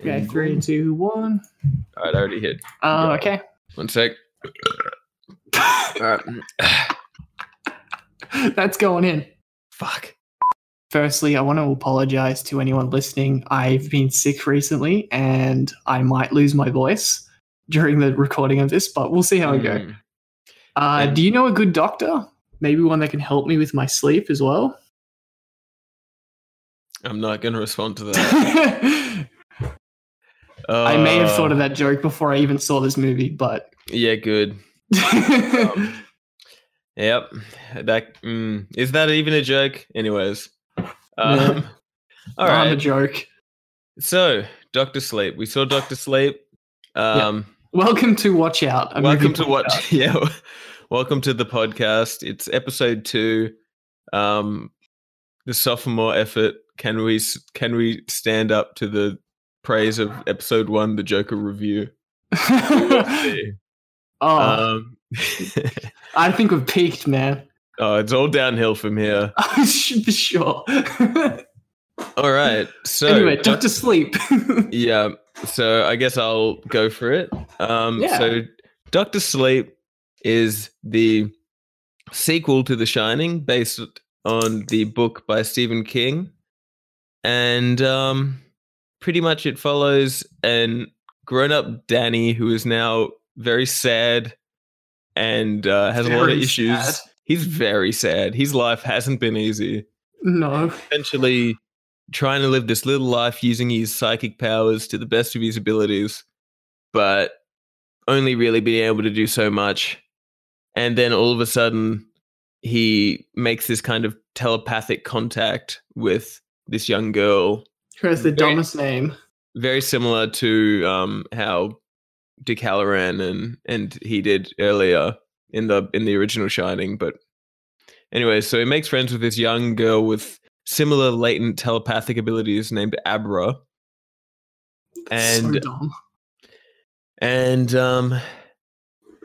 Okay, three, two, one. All right, I already hit. Uh, okay. One sec. All right. That's going in. Fuck. Firstly, I want to apologize to anyone listening. I've been sick recently and I might lose my voice during the recording of this, but we'll see how we go. Mm. Uh, do you know a good doctor? Maybe one that can help me with my sleep as well? I'm not going to respond to that. I may have thought of Uh, that joke before I even saw this movie, but. Yeah, good. Um, Yep. That mm, is that even a joke? Anyways. Um, all I'm a joke. So, Doctor Sleep. We saw Doctor Sleep. Um, Welcome to Watch Out. welcome to what? Yeah. Welcome to the podcast. It's episode two. Um, the sophomore effort. Can we can we stand up to the praise of episode one, the Joker review? Oh, Um, I think we've peaked, man. oh, it's all downhill from here. For sure. All right. So anyway, Doc- Doctor Sleep. Yeah. So I guess I'll go for it. Um, Yeah. So Doctor Sleep is the sequel to The Shining, based on the book by Stephen King, and um, pretty much it follows an grown-up Danny who is now very sad and uh, has a lot of issues. sad. He's very sad. His life hasn't been easy no. essentially trying to live this little life using his psychic powers to the best of his abilities, but only really being able to do so much. And then all of a sudden, he makes this kind of telepathic contact with this young girl, Who has the Very- dumbest name? very similar to um, how Dick Hallorann and and he did earlier in the in the original Shining. But anyway, so he makes friends with this young girl with similar latent telepathic abilities named Abra, That's so And- dumb. and um,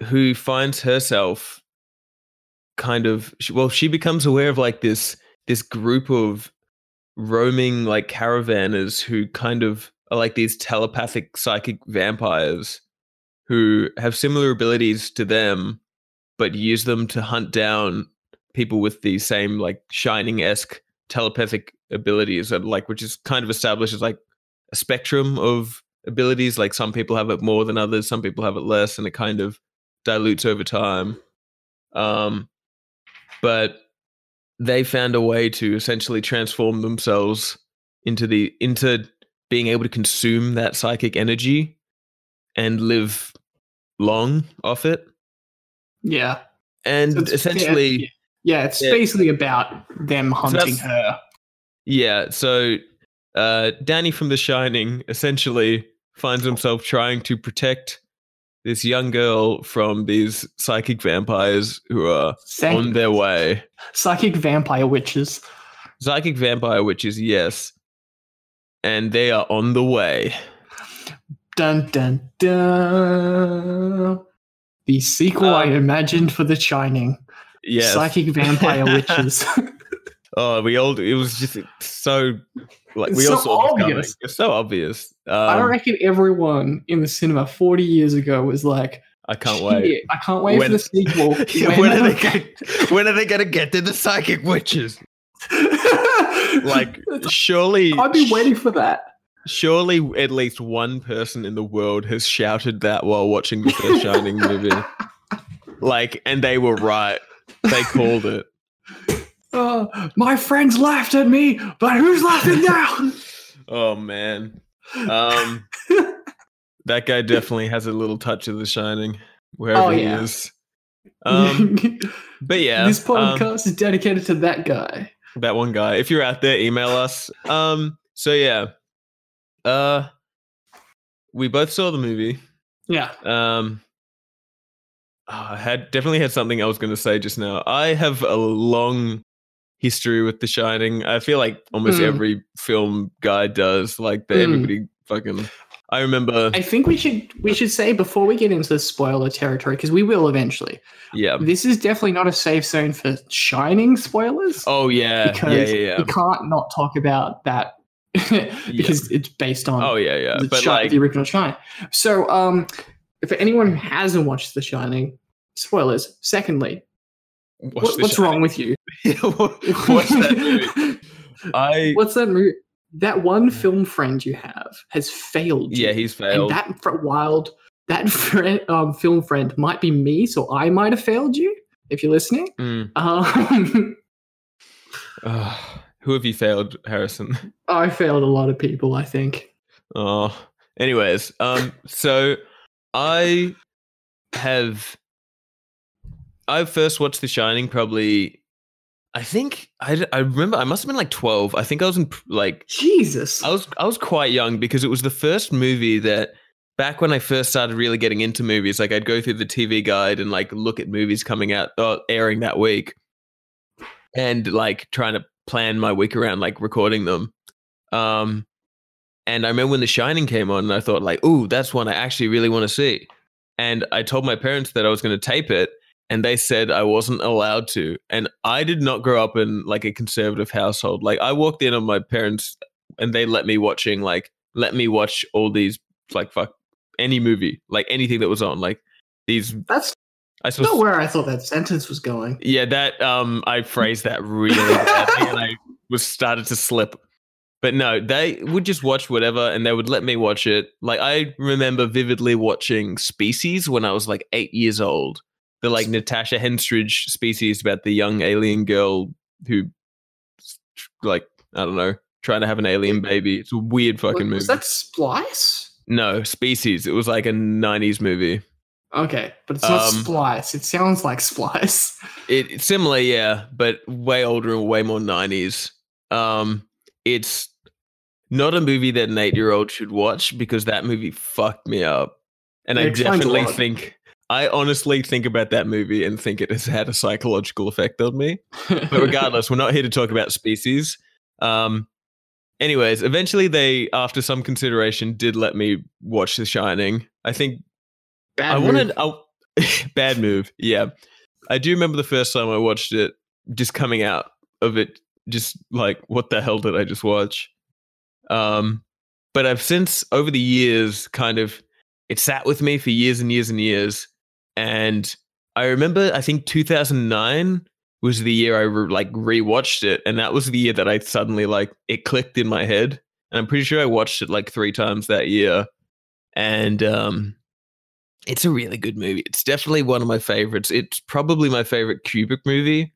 who finds herself kind of well, she becomes aware of like this this group of roaming like caravanners who kind of are like these telepathic psychic vampires who have similar abilities to them but use them to hunt down people with the same like shining esque telepathic abilities and like which is kind of established as like a spectrum of abilities like some people have it more than others some people have it less and it kind of dilutes over time. Um but they found a way to essentially transform themselves into the into being able to consume that psychic energy and live long off it Yeah. and So essentially yeah, yeah, it's Yeah. basically about them hunting that's- her. Yeah, so uh, Danny from The Shining essentially finds himself trying to protect this young girl from these psychic vampires who are Psych- on their way. psychic vampire witches. Psychic vampire witches, yes. And they are on the way. Dun dun dun. The sequel I Um, imagined for The Shining. Yes. Psychic vampire witches. oh, we all, it was just so, like, It's we all so saw this coming. obvious. It's so obvious. I Um, reckon everyone in the cinema 40 years ago was like, I can't wait. I can't wait When- for the sequel. Yeah, when, are they gonna, when are they going to get to the psychic witches? Like, surely, I'd be waiting for that. surely at least one person in the world has shouted that while watching the first Shining movie. Like, and they were right. They called it. Oh, my friends laughed at me, but who's laughing now? Oh man. Um that guy definitely has a little touch of the shining wherever Oh, he is. Um but yeah. this um, podcast is dedicated to that guy. that one guy. If you're out there, email us. Um so yeah. Uh we both saw the movie. Yeah. Um, oh, I had definitely had something I was going to say just now. I have a long history with The Shining. I feel like almost Mm. every film guy does. Like that Mm. everybody fucking. I remember. I think we should we should say before we get into the spoiler territory because we will eventually. yeah. This is definitely not a safe zone for Shining spoilers. Oh yeah. because Yeah. Yeah. we can't not talk about that because it's based on Oh yeah, yeah. the, But like, the original Shining. So, um, for anyone who hasn't watched The Shining, spoilers. Secondly, what, what's wrong with you? watch that movie. I What's that movie? That one film friend you have has failed. you. yeah, he's and failed. that fr- wild that friend, um, film friend might be me, so I might have failed you if you're listening. Mm. Um, Ugh. who have you failed, Harrison? I failed a lot of people. I think. Oh, anyways, um, so I have I first watched The Shining probably. I think I, I remember I must have been like twelve. I think I was in like Jesus. I was I was quite young because it was the first movie that back when I first started really getting into movies. Like I'd go through the TV guide and like look at movies coming out or airing that week, and like trying to plan my week around like recording them. Um, and I remember when The Shining came on, and I thought like, "Ooh, that's one I actually really want to see." And I told my parents that I was going to tape it, and they said I wasn't allowed to. And I did not grow up in like a conservative household. Like I walked in on my parents, and they let me watching like let me watch all these like fuck any movie, like anything that was on, like these. That's I saw not where I thought that sentence was going. yeah, that um, I phrased that really badly, and I was started to slip. But no, they would just watch whatever, and they would let me watch it. Like I remember vividly watching Species when I was like eight years old. The like Natasha Henstridge Species about the young alien girl who, like, I don't know, trying to have an alien baby. It's a weird fucking movie. was that Splice? No, Species. It was like a '90s movie. Okay, but it's not Um, Splice. It sounds like Splice. It it's similar, yeah, but way older and way more nineties. Um, it's not a movie that an eight year old should watch because that movie fucked me up, and It I definitely think I honestly think about that movie and think it has had a psychological effect on me. But regardless, we're not here to talk about species. Um, anyways, eventually they, after some consideration, did let me watch The Shining. I think Bad I move. wanted I, bad move. Yeah, I do remember the first time I watched it, just coming out of it, just like what the hell did I just watch? Um, but I've since over the years kind of it sat with me for years and years and years, and I remember I think 2009 was the year I re- like rewatched it, and that was the year that I suddenly like it clicked in my head, and I'm pretty sure I watched it like three times that year, and um it's a really good movie. It's definitely one of my favorites. It's probably my favorite Kubrick movie.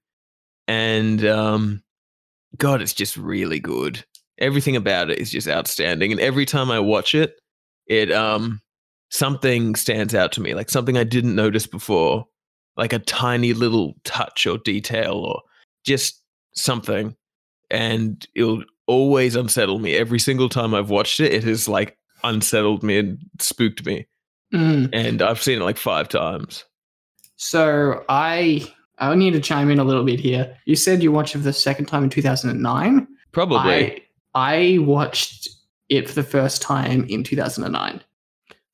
And um god, it's just really good. Everything about it is just outstanding and every time I watch it, it um something stands out to me, like something I didn't notice before, like a tiny little touch or detail or just something and it'll always unsettle me. Every single time I've watched it, it has like unsettled me and spooked me Mm. and I've seen it like five times. So I I need to chime in a little bit here. You said you watched it for the second time in 2009. Probably. I I watched it for the first time in 2009.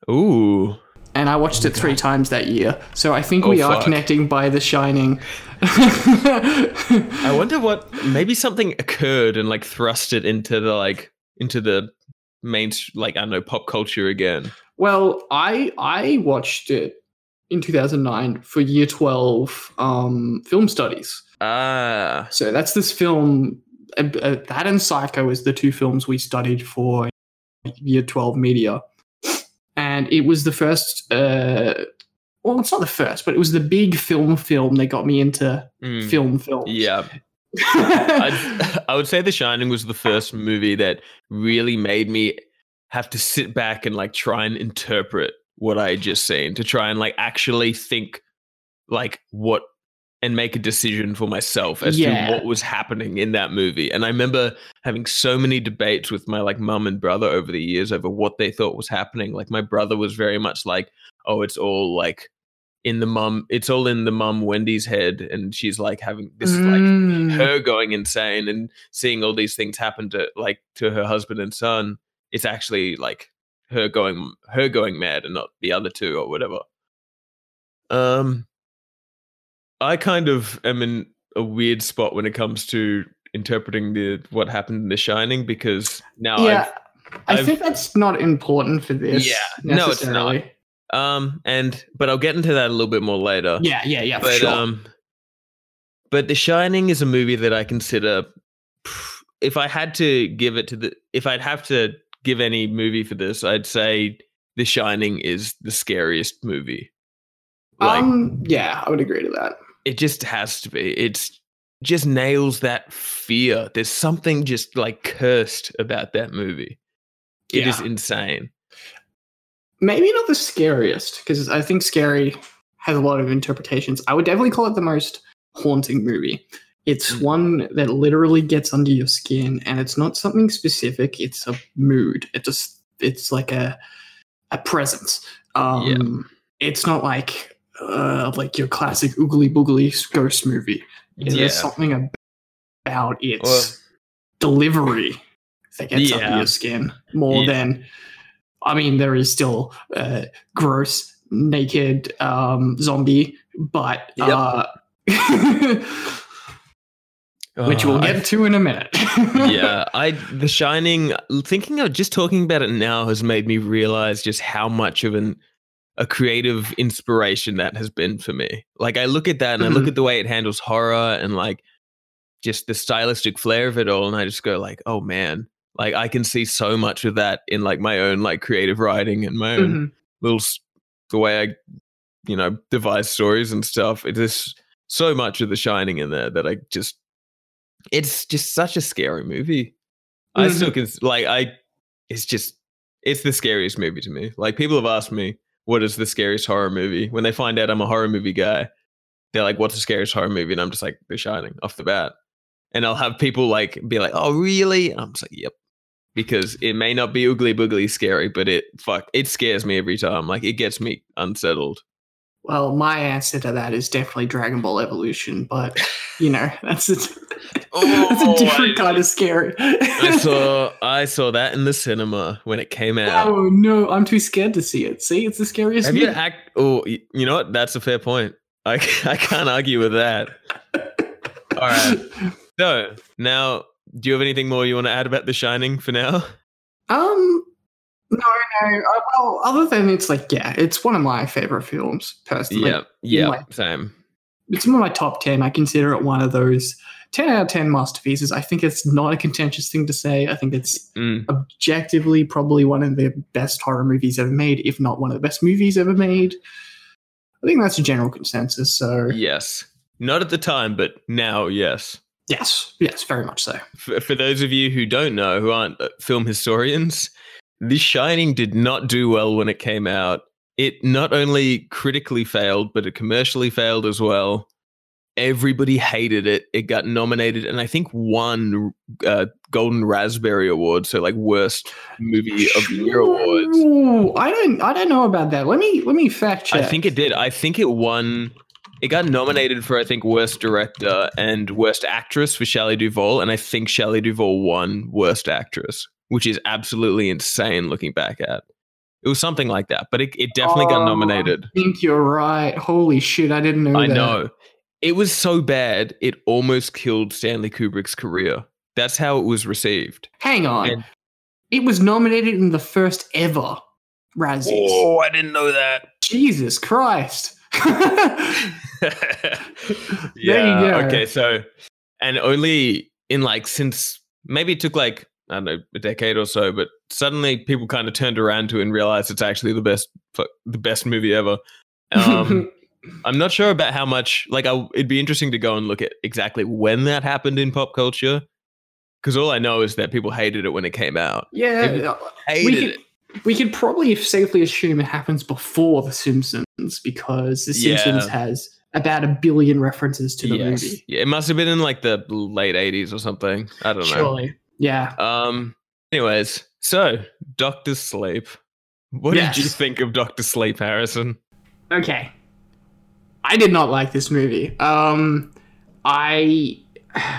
Ooh. And I watched Oh it three God. times that year. So I think Oh, we are fuck. connecting by The Shining. I wonder what maybe something occurred and like thrust it into the like into the main like I don't know pop culture again. Well, I I watched it in 2009 for year 12 um, film studies. Ah. So that's this film. Uh, uh, that and Psycho is the two films we studied for year 12 media. And it was the first, uh, well, it's not the first, but it was the big film film that got me into Mm. film films. Yeah. I'd, I would say The Shining was the first movie that really made me have to sit back and like try and interpret what I had just seen to try and like actually think like what and make a decision for myself as Yeah. to what was happening in that movie. And I remember having so many debates with my like mum and brother over the years over what they thought was happening. Like my brother was very much like, oh, it's all like in the mum, it's all in the mum Wendy's head, and she's like having this is like Mm. her going insane and seeing all these things happen to like to her husband and son it's actually like her going her going mad and not the other two or whatever um i kind of am in a weird spot when it comes to interpreting the what happened in The Shining because now yeah, I I've- think that's not important for this. Yeah, no, it's not. Um and but I'll get into that a little bit more later. Yeah, yeah, yeah, but sure. um but The Shining is a movie that I consider if I had to give it to the if I'd have to give any movie for this, I'd say The Shining is the scariest movie. Like um, yeah, I would agree to that. It just has to be. It's just nails that fear. There's something just like cursed about that movie. It is Yeah. insane. maybe not the scariest because I think scary has a lot of interpretations. I would definitely call it the most haunting movie. It's Mm. one that literally gets under your skin, and it's not something specific. It's a mood. It just it's like a a presence. Um, It's not like uh, like your classic oogly boogly ghost movie. Yeah. There's something about its Well- delivery that gets under Yeah. your skin more Yeah. than. I mean, there is still uh, gross, naked um, zombie, but Yep. uh, which we'll I get to in a minute. yeah, I The Shining. Thinking of just talking about it now has made me realize just how much of an a creative inspiration that has been for me. Like I look at that and I look Mhm. at the way it handles horror and like just the stylistic flair of it all, and I just go like, oh man, like I can see so much of that in like my own like creative writing and my own Mhm. little the way I, you know, devise stories and stuff. It is just so much of The Shining in there that I just, it's just such a scary movie. I still can like I, it's just, it's the scariest movie to me. Like people have asked me, what is the scariest horror movie? When they find out I'm a horror movie guy, they're like, what's the scariest horror movie? And I'm just like, The Shining off the bat. And I'll have people like be like, oh really? And I'm just like, yep. Because it may not be oogly boogly scary, but it fuck it scares me every time. Like it gets me unsettled. Well, my answer to that is definitely Dragon Ball Evolution, but you know that's a, that's Oh, a different I- kind of scary. I saw I saw that in the cinema when it came out. Oh no, I'm too scared to see it. See, it's the scariest. Have you movie. act? Oh, you know what? That's a fair point. I I can't argue with that. All right. So now, do you have anything more you want to add about The Shining for now? Um, no, Uh, well, other than it's like, yeah, it's one of my favorite films personally. yeah, yeah, like- same. It's one of my top ten. I consider it one of those ten out of ten masterpieces. I think it's not a contentious thing to say. I think it's Mm, objectively probably one of the best horror movies ever made, if not one of the best movies ever made. I think that's a general consensus. So yes, not at the time, but now, yes. yes, yes, very much so. For, for those of you who don't know, who aren't uh, film historians, The Shining did not do well when it came out. It not only critically failed, but it commercially failed as well. Everybody hated it. It got nominated and I think won uh, Golden Raspberry Award, so like worst movie of the year awards. I don't, I don't know about that. Let me, let me fact check. I think it did. I think it won. It got nominated for I think worst director and worst actress for Shelley Duvall, and I think Shelley Duvall won worst actress, which is absolutely insane looking back at. It was something like that, but it, it definitely got Oh, nominated. I think you're right. Holy shit, I didn't know I that. know. It was so bad, it almost killed Stanley Kubrick's career. That's how it was received. Hang on. And- it was nominated in the first ever Razzies. Oh, I didn't know that. Jesus Christ. yeah. you go. Okay. So, and only in like since maybe it took like I don't know a decade or so, but suddenly people kind of turned around to it and realized it's actually the best the best movie ever. Um, I'm not sure about how much. Like, I, it'd be interesting to go and look at exactly when that happened in pop culture. Because all I know is that people hated it when it came out. yeah, Hated we could, it. we could probably safely assume it happens before The Simpsons because The Yeah. Simpsons has about a billion references to the Yes. movie. Yeah, it must have been in like the late 80s or something. I don't know. Surely. Yeah. Um. Anyways, so Doctor Sleep. What did you think of Doctor Sleep, Harrison? Okay. I did not like this movie. Um I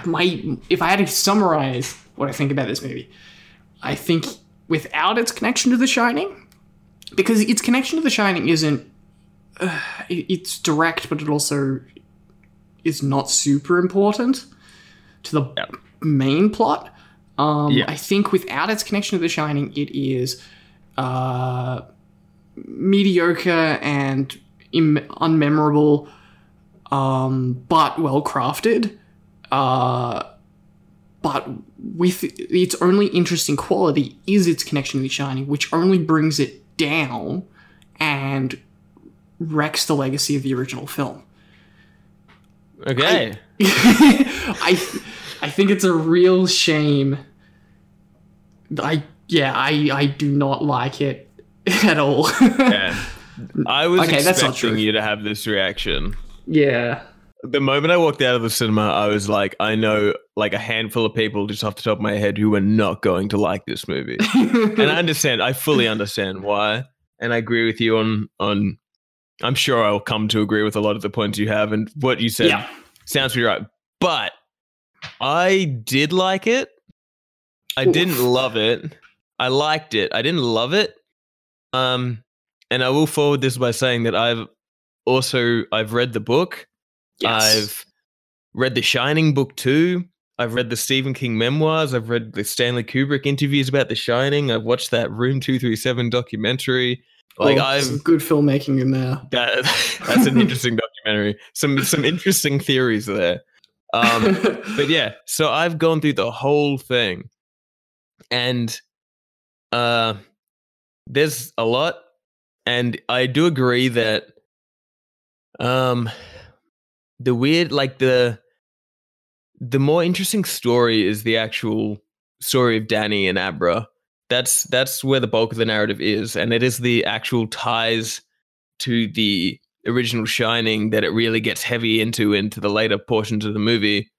my if I had to summarize what I think about this movie, I think without its connection to The Shining, because its connection to The Shining isn't uh, it's direct, but it also is not super important to the main plot. Um, Yeah. I think without its connection to The Shining, it is uh, mediocre and Im- unmemorable, um, but well crafted. Uh, but with its only interesting quality is its connection to The Shining, which only brings it down and wrecks the legacy of the original film. Okay. I I think it's a real shame. I yeah, I I do not like it at all. yeah. I was Okay, that's not expecting you to have this reaction. yeah. The moment I walked out of the cinema, I was like, I know like a handful of people just off the top of my head who are not going to like this movie. and I understand, I fully understand why. And I agree with you on on I'm sure I'll come to agree with a lot of the points you have and what you said yeah. sounds pretty right. But I did like it. I didn't love it. I liked it. I didn't love it. Um and I will forward this by saying that I've also I've read the book. Yes. I've read the Shining book too. I've read the Stephen King memoirs. I've read the Stanley Kubrick interviews about The Shining. I've watched that Room 237 documentary. Like Oh, I've some good filmmaking in there. that that's an interesting documentary. Some some interesting theories there. Um but yeah, so I've gone through the whole thing. And uh there's a lot and I do agree that um the weird like the the more interesting story is the actual story of Danny and Abra. That's that's where the bulk of the narrative is and it is the actual ties to the original Shining that it really gets heavy into into the later portions of the movie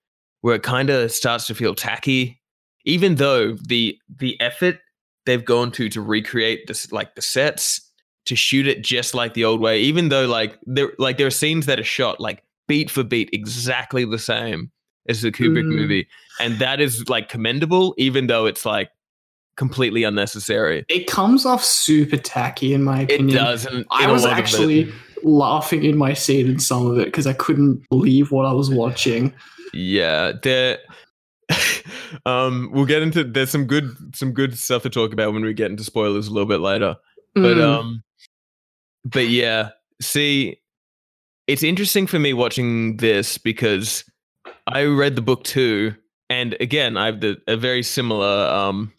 where it kind of starts to feel tacky even though the the effort they've gone to to recreate this like the sets to shoot it just like the old way even though like there like there are scenes that are shot like beat for beat exactly the same as the Kubrick Mm. movie and that is like commendable even though it's like completely unnecessary it comes off super tacky in my opinion. it doesn't I was actually laughing in my seat in some of it because I couldn't believe what I was watching. Yeah, there. um, we'll get into. There's some good, some good stuff to talk about when we get into spoilers a little bit later. But Mm. um, but yeah, see, it's interesting for me watching this because I read the book too, and again, I have the a very similar um,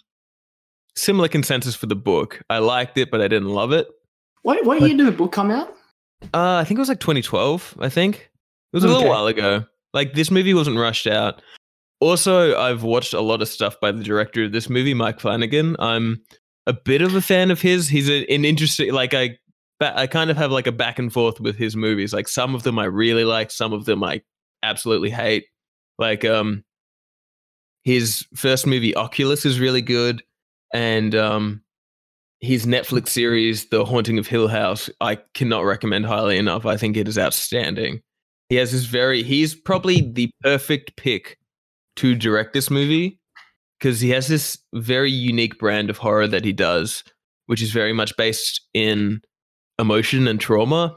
similar consensus for the book. I liked it, but I didn't love it. what what year did the book come out? Uh, I think it was like 2012. I think it was a little while ago. Like this movie wasn't rushed out. Also, I've watched a lot of stuff by the director of this movie, Mike Flanagan. I'm a bit of a fan of his. He's a, an interesting, like I, I kind of have like a back and forth with his movies. Like some of them I really like, some of them I absolutely hate. Like um, his first movie Oculus is really good, and um, his Netflix series The Haunting of Hill House I cannot recommend highly enough. I think it is outstanding. He has this very he's probably the perfect pick to direct this movie because he has this very unique brand of horror that he does, which is very much based in emotion and trauma.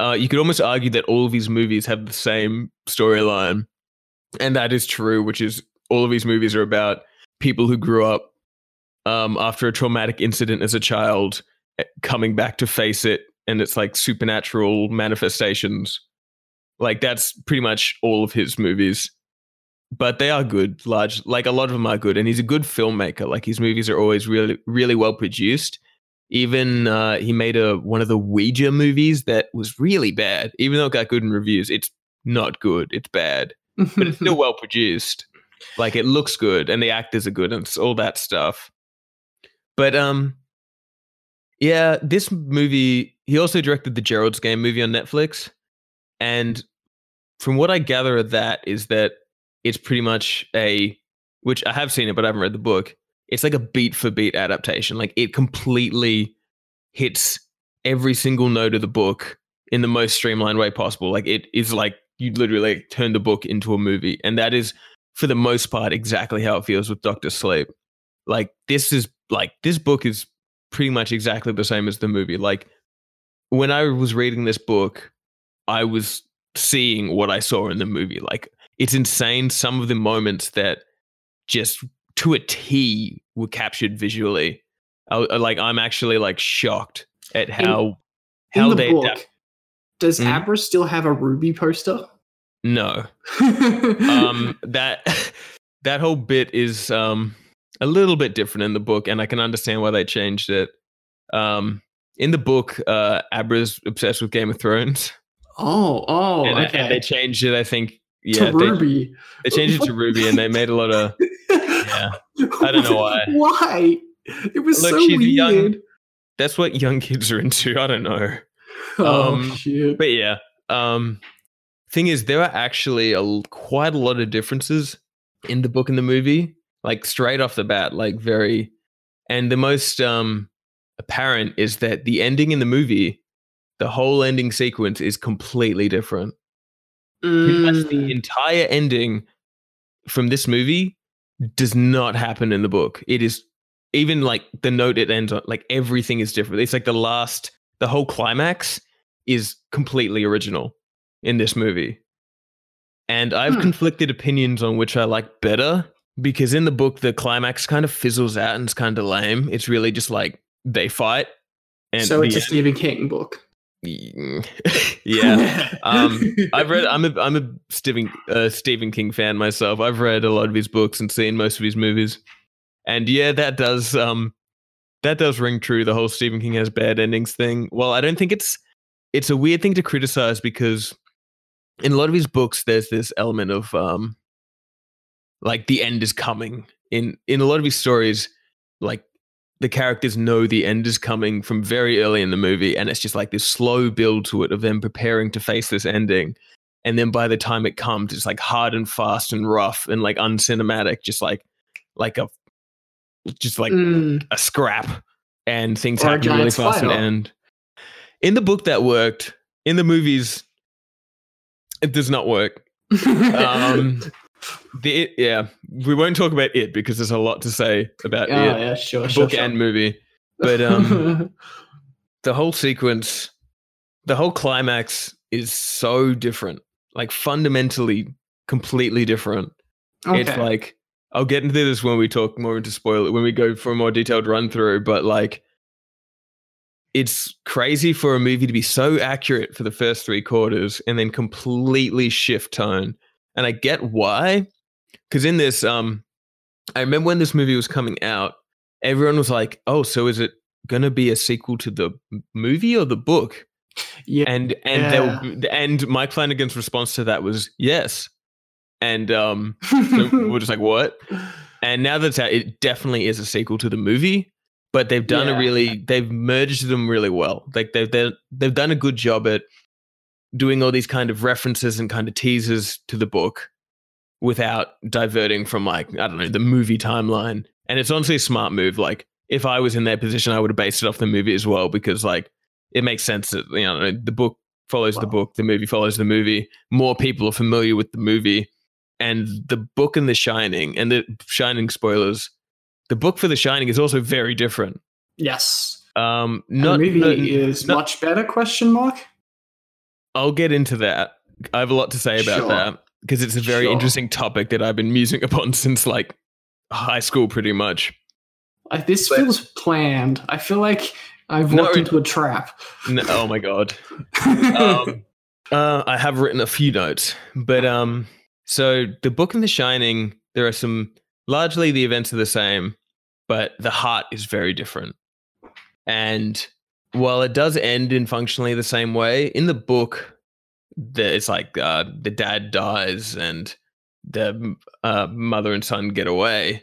Uh, you could almost argue that all of his movies have the same storyline, and that is true. Which is all of his movies are about people who grew up um, after a traumatic incident as a child, eh, coming back to face it, and it's like supernatural manifestations. Like that's pretty much all of his movies, but they are good. Large, like a lot of them are good, and he's a good filmmaker. Like his movies are always really, really well produced. Even uh, he made a one of the Ouija movies that was really bad. Even though it got good in reviews, it's not good. It's bad but it's still well produced. Like it looks good and the actors are good and it's all that stuff. But um yeah, this movie he also directed the Gerald's Game movie on Netflix. And from what I gather of that is that it's pretty much a which I have seen it, but I haven't read the book. It's like a beat for beat adaptation. Like it completely hits every single note of the book in the most streamlined way possible. Like it is like you literally like, turn the book into a movie, and that is for the most part exactly how it feels with Doctor Sleep. Like this is like this book is pretty much exactly the same as the movie. Like when I was reading this book, I was seeing what I saw in the movie. Like it's insane some of the moments that just to a T were captured visually. I, like I'm actually like shocked at how In how the they book, adapt. does Mhm. Abra still have a Ruby poster? No, um, that that whole bit is um a little bit different in the book, and I can understand why they changed it. Um, in the book, uh, Abra's obsessed with Game of Thrones, oh, oh, and, okay. and they changed it. I think yeah, to they, Ruby. they changed it to Ruby, and they made a lot of yeah. I don't know why. Why? It was Look, so she's a young- weird. That's what young kids are into. I don't know. oh um, shit. But yeah, um, thing is, there are actually a, quite a lot of differences in the book and the movie, like straight off the bat, like very. And the most um, apparent is that the ending in the movie, the whole ending sequence is completely different. Pretty much the Mm. entire ending from this movie does not happen in the book. It is even like the note it ends on, like everything is different. It's like the last, the whole climax is completely original in this movie. And I have Hmm. conflicted opinions on which I like better because in the book, the climax kind of fizzles out and it's kind of lame. It's really just like they fight. And so it's a Stephen King book. yeah. Um, I've read. I'm a I'm a Stephen uh, Stephen King fan myself. I've read a lot of his books and seen most of his movies, and yeah, that does um that does ring true. The whole Stephen King has bad endings thing. Well, I don't think it's it's a weird thing to criticize because in a lot of his books, there's this element of um like the end is coming. In in a lot of his stories, like the characters know the end is coming from very early in the movie, and it's just like this slow build to it of them preparing to face this ending. And then by the time it comes, it's like hard and fast and rough and like uncinematic, just like like a just like Mm. a scrap, and things Or happen really fast and end. In the book, that worked. In the movies, it does not work. Um, the it, yeah, we won't talk about it because there's a lot to say about oh, it, yeah, sure, sure, book sure. and movie. But um, the whole sequence, the whole climax is so different, like fundamentally, completely different. It's like I'll get into this when we talk more into spoiler when we go for a more detailed run through, but like it's crazy for a movie to be so accurate for the first three quarters and then completely shift tone. And I get why. Cause in this, um, I remember when this movie was coming out, everyone was like, Oh, so is it gonna be a sequel to the movie or the book? yeah. and and they'll and Mike Flanagan's response to that was yes, and um, so we're just like what? And now that's out, it definitely is a sequel to the movie, but they've done Yeah. a really they've merged them really well. Like they've they've done a good job at doing all these kind of references and kind of teasers to the book without diverting from like I don't know the movie timeline. And it's honestly a smart move. Like if I was in their position, I would have based it off the movie as well because like it makes sense that you know the book follows the book, the movie follows the movie. More people are familiar with the movie, and the book and The Shining and the Shining spoilers. The book for The Shining is also very different. yes. Um, not the movie not- is not- much better? Question mark. I'll get into that. I have a lot to say about Sure. that because it's a very Sure. interesting topic that I've been musing upon since like high school, pretty much. Like, this But- feels planned. I feel like I've walked it- into a trap. No, oh my god. um, uh, I have written a few notes, but um, so the book and The Shining, there are some largely the events are the same, but the heart is very different. And while it does end in functionally the same way, in the book, the, it's like uh, the dad dies and the uh, mother and son get away.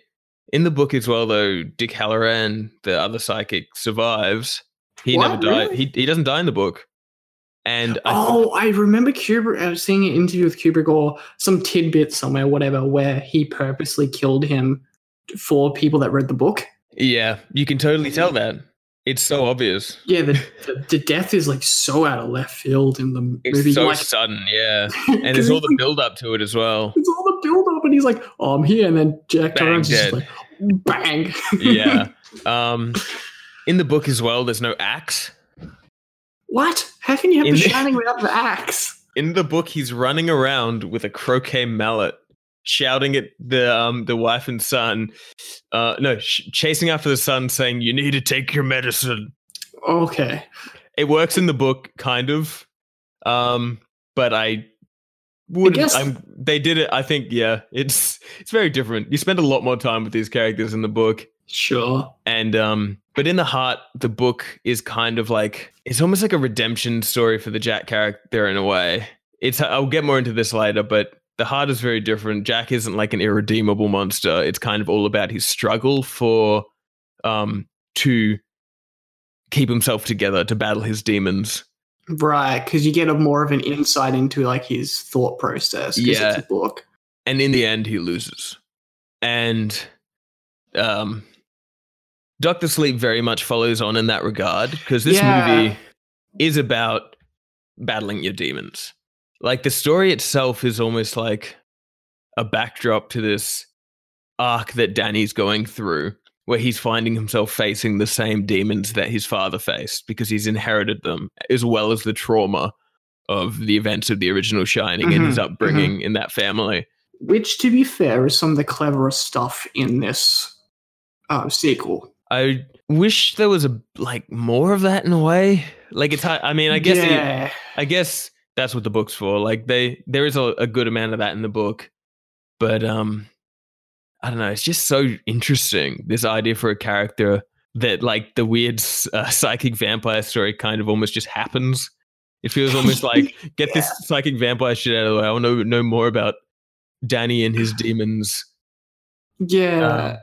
In the book as well, though, Dick Hallorann, the other psychic, survives. He What? never died. Really? He he doesn't die in the book. And I oh, I remember Kubrick. I was seeing an interview with Kubrick or some tidbit somewhere, whatever, where he purposely killed him for people that read the book. yeah, you can totally tell that. It's so obvious. Yeah, the, the, the death is like so out of left field in the movie. It's so like, sudden, yeah. And there's all the build up to it as well. It's all the build up, and he's like, "Oh, I'm here," and then Jack Torrance is just like, "Bang!" Yeah. Um, in the book as well, there's no axe. what? How can you have In the the- Shining without the axe? In the book, he's running around with a croquet mallet shouting at the um the wife and son, uh no, sh- chasing after the son, saying you need to take your medicine. Okay. It works in the book, kind of, um, but I would. guess- I'm, they did it. I think. Yeah, it's it's very different. You spend a lot more time with these characters in the book, Sure. and um, but in the heart, the book is kind of like it's almost like a redemption story for the Jack character in a way. It's I'll get more into this later, but the heart is very different. Jack isn't like an irredeemable monster. It's kind of all about his struggle for um to keep himself together to battle his demons. Right, because you get a more of an insight into like his thought process. Yeah. it's a book. and in the end he loses and um Doctor Sleep very much follows on in that regard because this Yeah. movie is about battling your demons. Like the story itself is almost like a backdrop to this arc that Danny's going through where he's finding himself facing the same demons that his father faced because he's inherited them as well as the trauma of the events of the original Shining and his Mhm, upbringing in that family. Which, to be fair, is some of the cleverest stuff in this uh, sequel. I wish there was a like more of that in a way. Like it's I mean, I guess it- I guess that's what the book's for. Like they there is a, a good amount of that in the book. But um I don't know, it's just so interesting this idea for a character that like the weird uh, psychic vampire story kind of almost just happens. It feels almost like get this psychic vampire shit out of the way. I want to know more about Danny and his demons. Yeah. Um,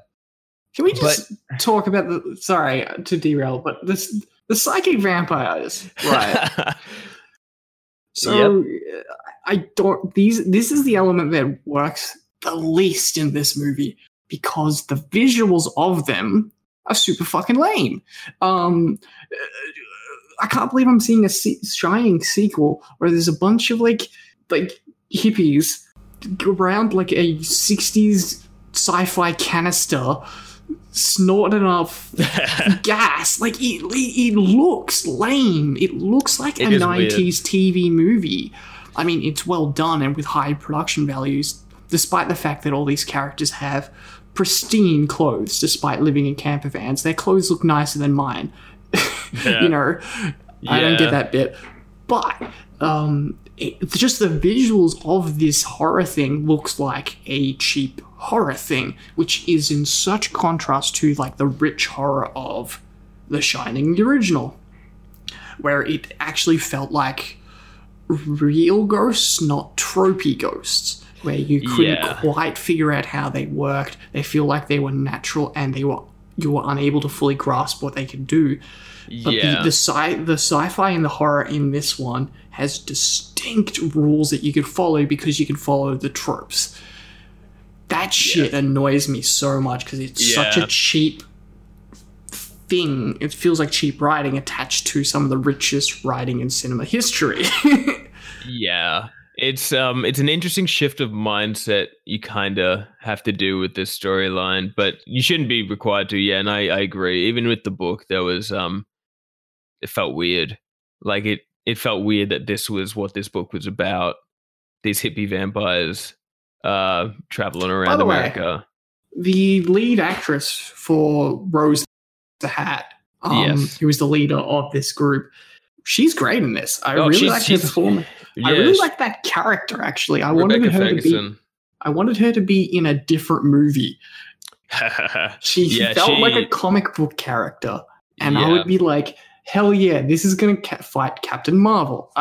Can we just talk about the? Sorry to derail, but this the psychic vampires, right? So uh, I don't. These this is the element that works the least in this movie because the visuals of them are super fucking lame. Um, I can't believe I'm seeing a Shining sequel where there's a bunch of like like hippies around like a 60s sci-fi canister snorting off gas. Like it, it, looks lame. It looks like It a 90s TV movie. I mean, it's well done and with high production values, despite the fact that all these characters have pristine clothes, despite living in camper vans. Their clothes look nicer than mine. Yeah. you know, I don't get that bit. But um, it, just the visuals of this horror thing looks like a cheap horror thing, which is in such contrast to like the rich horror of The Shining, the original, where it actually felt like real ghosts, not tropey ghosts, where you couldn't Yeah. quite figure out how they worked. They feel like they were natural and they were you were unable to fully grasp what they could do. But yeah. the the sci the sci-fi and the horror in this one has distinct rules that you could follow because you can follow the tropes. That shit annoys me so much because it's such a cheap thing. It feels like cheap writing attached to some of the richest writing in cinema history. Yeah. It's um it's an interesting shift of mindset you kind of have to do with this storyline, but you shouldn't be required to. Yeah, and I I agree. Even with the book there was um it felt weird. Like it it felt weird that this was what this book was about. These hippie vampires uh traveling around the way, America. the lead actress for Rose the Hat, um, Yes. who is the leader of this group, she's great in this. I Oh, really like her performance. I really like that character. Actually, I Rebecca wanted her to be. I wanted her to be in a different movie. She Yeah, felt like a comic book character, and I would be like, "Hell yeah, this is gonna ca- fight Captain Marvel."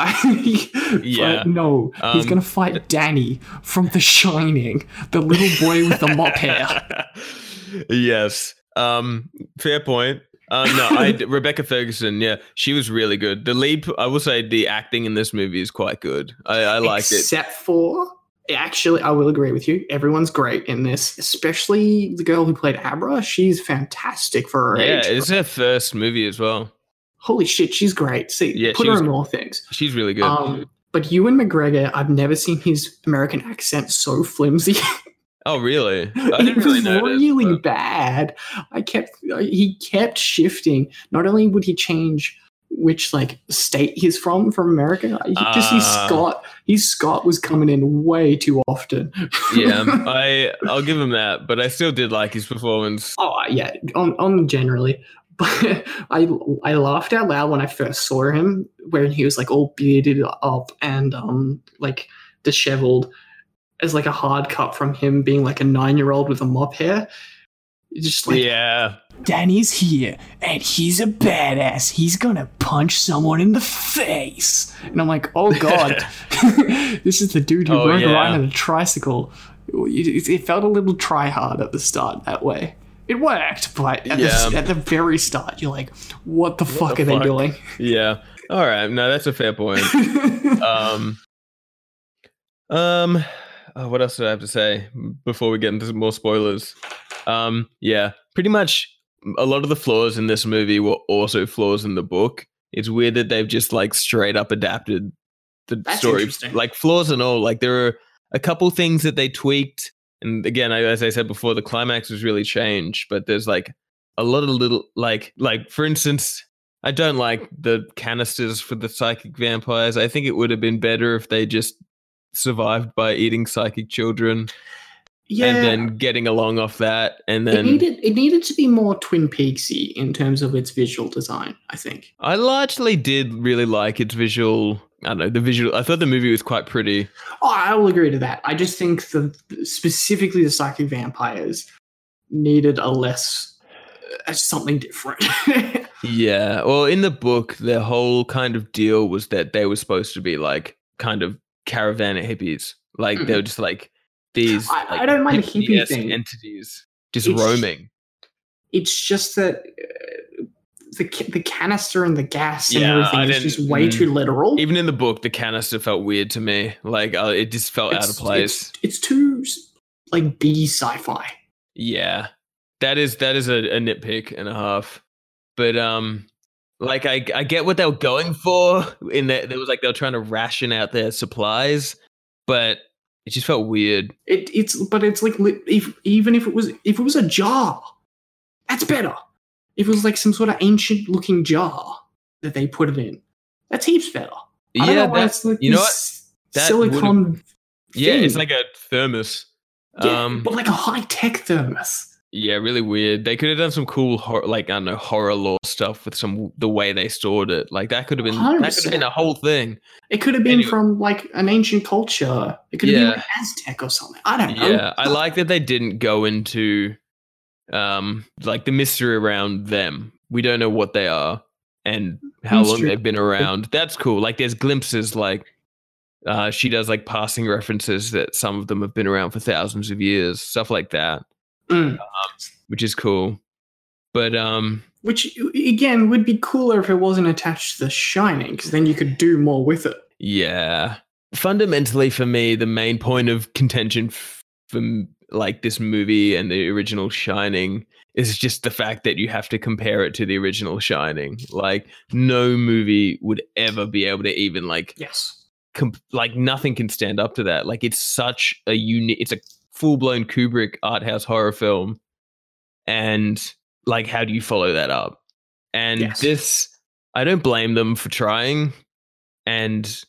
Yeah. no, he's Um, gonna fight Danny from The Shining, the little boy with the mop hair. yes. Um, fair point. Um, no, I Rebecca Ferguson. Yeah, she was really good. The lead, I will say, the acting in this movie is quite good. I, I liked it. Except for, actually, I will agree with you. Everyone's great in this, especially the girl who played Abra. She's fantastic for her Yeah, age. Yeah, it's her first movie as well. Holy shit, she's great. See, Yeah, put her was- in more things. She's really good. Um, but Ewan McGregor, I've never seen his American accent so flimsy. oh, really? I it didn't really was notice. really but- bad. I kept he kept shifting. Not only would he change which like state he's from from America. He just he's Ah. Scott. He's Scott was coming in way too often. Yeah, I I'll give him that, but I still did like his performance. Oh yeah, on on generally. But I I laughed out loud when I first saw him, where he was like all bearded up and um like disheveled, as like a hard cut from him being like a nine year old with a mop hair. It's just like yeah, Danny's here and he's a badass. He's gonna punch someone in the face. And I'm like, oh god, this is the dude who Oh, rode yeah. around on a tricycle. It, it felt a little try hard at the start that way. It worked, but at, Yeah. the, at the very start, you're like, what the fuck the are they doing? yeah. All right, no, that's a fair point. um, um, oh, what else do I have to say before we get into some more spoilers? Um, yeah, pretty much a lot of the flaws in this movie were also flaws in the book. It's weird that they've just like straight up adapted the That's story, like flaws and all. Like there are a couple things that they tweaked, and again, I- as I said before, the climax was really changed. But there's like a lot of little, like, like for instance, I don't like the canisters for the psychic vampires. I think it would have been better if they just survived by eating psychic children yeah, and then getting along off that. And then it needed it needed to be more Twin Peaksy in terms of its visual design. I think. I largely did really like its visual. I don't know the visual. I thought the movie was quite pretty. Oh, I will agree to that. I just think the specifically the psychic vampires needed a less uh, something different. Yeah. Well, in the book, the whole kind of deal was that they were supposed to be like kind of caravan hippies. Like they were just like these. I- I don't mind the hippie thing. entities just It's- roaming. it's just that uh, the the canister and the gas and Yeah, everything I is just way mm. too literal. Even in the book, the canister felt weird to me. Like uh, it just felt out of place. It's, it's too like B sci-fi. Yeah, that is that is a, a nitpick and a half. But um, like I I get what they were going for in that there was like they were trying to ration out their supplies, but it just felt weird. It, it's but it's like if even if it was if it was a jar, that's better. If it was like some sort of ancient looking jar that they put it in, that's heaps better. I Yeah, know that's like you know what? That silicon. Yeah, it's like a thermos. Yeah, um, but like a high tech thermos. yeah, really weird. They could have done some cool, hor- like I don't know, horror lore stuff with some the way they stored it. Like that could have been that could have been a whole thing. It could have been Anyway. from like an ancient culture. It could have Yeah. been like Aztec or something. I don't know. Yeah, I like that they didn't go into um like the mystery around them. We don't know what they are and how long they've been around. That's cool. Like there's glimpses like uh she does like passing references that some of them have been around for thousands of years, stuff like that, Mm. which is cool. But um Which again would be cooler if it wasn't attached to The Shining, because then you could do more with it. Yeah. Fundamentally, for me, the main point of contention f- from like this movie and the original Shining is just the fact that you have to compare it to the original Shining. Like, no movie would ever be able to even like, Yes. comp- like nothing can stand up to that. Like, it's such a unique. It's a full blown Kubrick art house horror film, and like, how do you follow that up? And Yes. this, I don't blame them for trying, and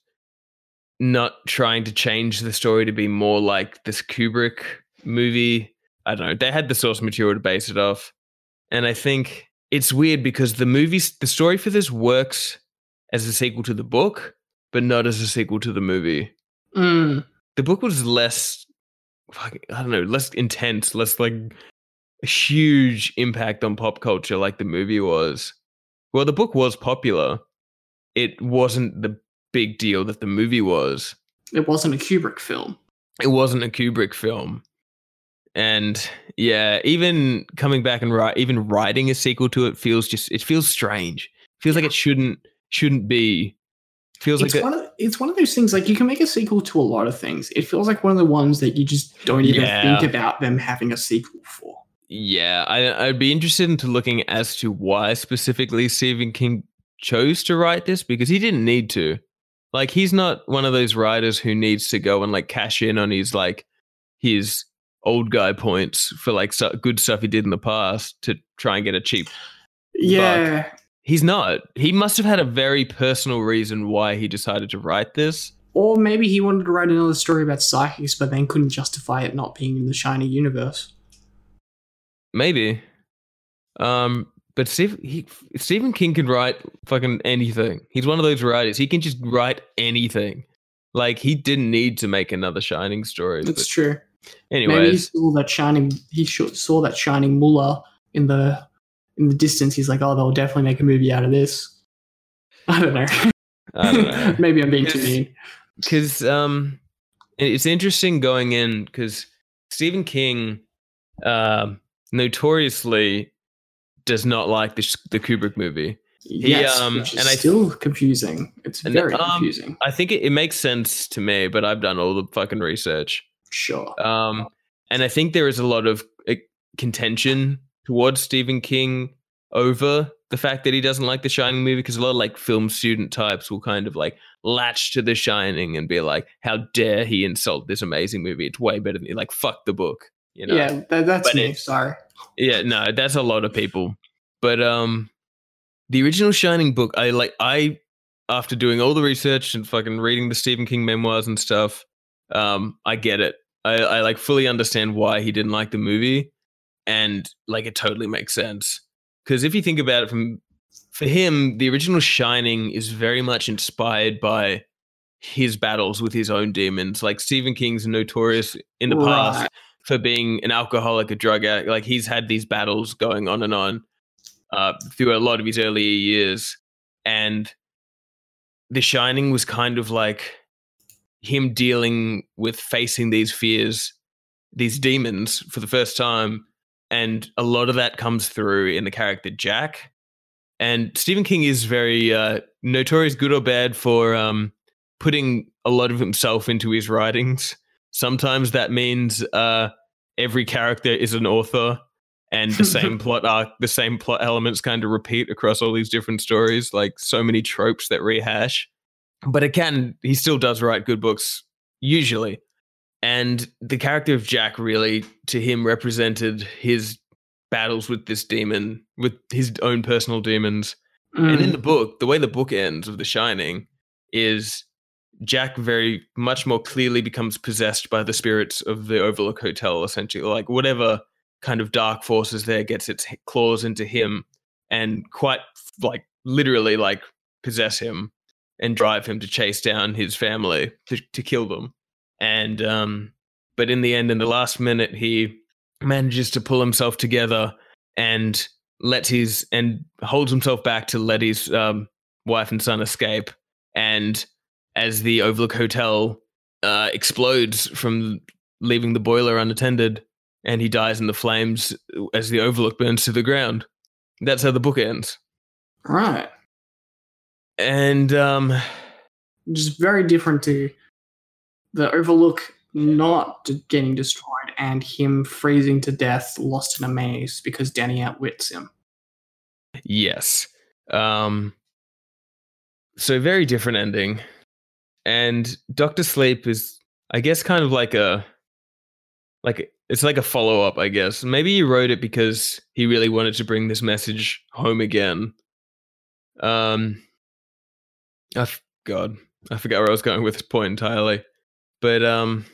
not trying to change the story to be more like this Kubrick movie. I don't know. They had the source material to base it off. And I think it's weird because the movie, the story for this works as a sequel to the book, but not as a sequel to the movie. Mm. The book was less, I don't know, less intense, less like a huge impact on pop culture like the movie was. Well, the book was popular. It wasn't the big deal that the movie was. It wasn't a Kubrick film. It wasn't a Kubrick film. And yeah, even coming back and write, even writing a sequel to it feels just it feels strange. feels like it shouldn't shouldn't be. Feels It's like a, one of it's one of those things like you can make a sequel to a lot of things. It feels like one of the ones that you just don't even Yeah. think about them having a sequel for. Yeah, I, I'd be interested into looking as to why specifically Stephen King chose to write this because he didn't need to. Like, he's not one of those writers who needs to go and like cash in on his like his old guy points for like so, good stuff he did in the past to try and get a cheap. Yeah. He's not. He must have had a very personal reason why he decided to write this. Or maybe he wanted to write another story about psychics, but then couldn't justify it not being in the Shining universe. Maybe. Um, but Steve, he, Stephen King can write fucking anything. He's one of those writers. He can just write anything. Like he didn't need to make another Shining story. That's true. Anyways, Maybe he saw that shining. He saw that shining mullah in the in the distance. He's like, oh, they'll definitely make a movie out of this. I don't know. I don't know. Maybe I'm being too mean. because um, it's interesting going in because Stephen King, um, notoriously does not like the the Kubrick movie. Yes, um, which is and I- still confusing. It's very um, confusing. I think it, it makes sense to me, but I've done all the fucking research. Sure. Um, and I think there is a lot of uh, contention towards Stephen King over the fact that he doesn't like the Shining movie because a lot of like film student types will kind of like latch to the Shining and be like, "How dare he insult this amazing movie? It's way better than like fuck the book." You know? yeah, that, that's but me. Sorry. Yeah, no, that's a lot of people. But um the original Shining book, I like I after doing all the research and fucking reading the Stephen King memoirs and stuff, um, I get it. I, I like fully understand why he didn't like the movie. And like it totally makes sense. Because if you think about it from for him, the original Shining is very much inspired by his battles with his own demons. Like Stephen King's notorious in the past for being an alcoholic, a drug addict. Like he's had these battles going on and on uh, through a lot of his earlier years, and The Shining was kind of like him dealing with facing these fears, these demons for the first time, and a lot of that comes through in the character Jack. And Stephen King is very uh, notorious, good or bad, for um, putting a lot of himself into his writings. Sometimes that means uh, every character is an author and the same plot arc, the same plot elements kind of repeat across all these different stories, like so many tropes that rehash. But it can, he still does write good books, usually. And the character of Jack really, to him, represented his battles with this demon, with his own personal demons. And in Mm. the book, the way the book ends of The Shining is Jack very much more clearly becomes possessed by the spirits of the Overlook Hotel, essentially. Like whatever kind of dark forces there gets its claws into him and quite like literally like possess him and drive him to chase down his family to, to kill them. And um but in the end, in the last minute, he manages to pull himself together and lets his and holds himself back to let his um, wife and son escape. And as the Overlook Hotel uh, explodes from leaving the boiler unattended, and he dies in the flames as the Overlook burns to the ground. That's how the book ends. right. And um, Just very different to the Overlook not getting destroyed and him freezing to death, lost in a maze because Danny outwits him. Yes. Um so very different ending. And Doctor Sleep is I guess kind of like a like it's like a follow up, I guess. Maybe he wrote it because he really wanted to bring this message home again. Um I f- god, I forgot where I was going with this point entirely. But um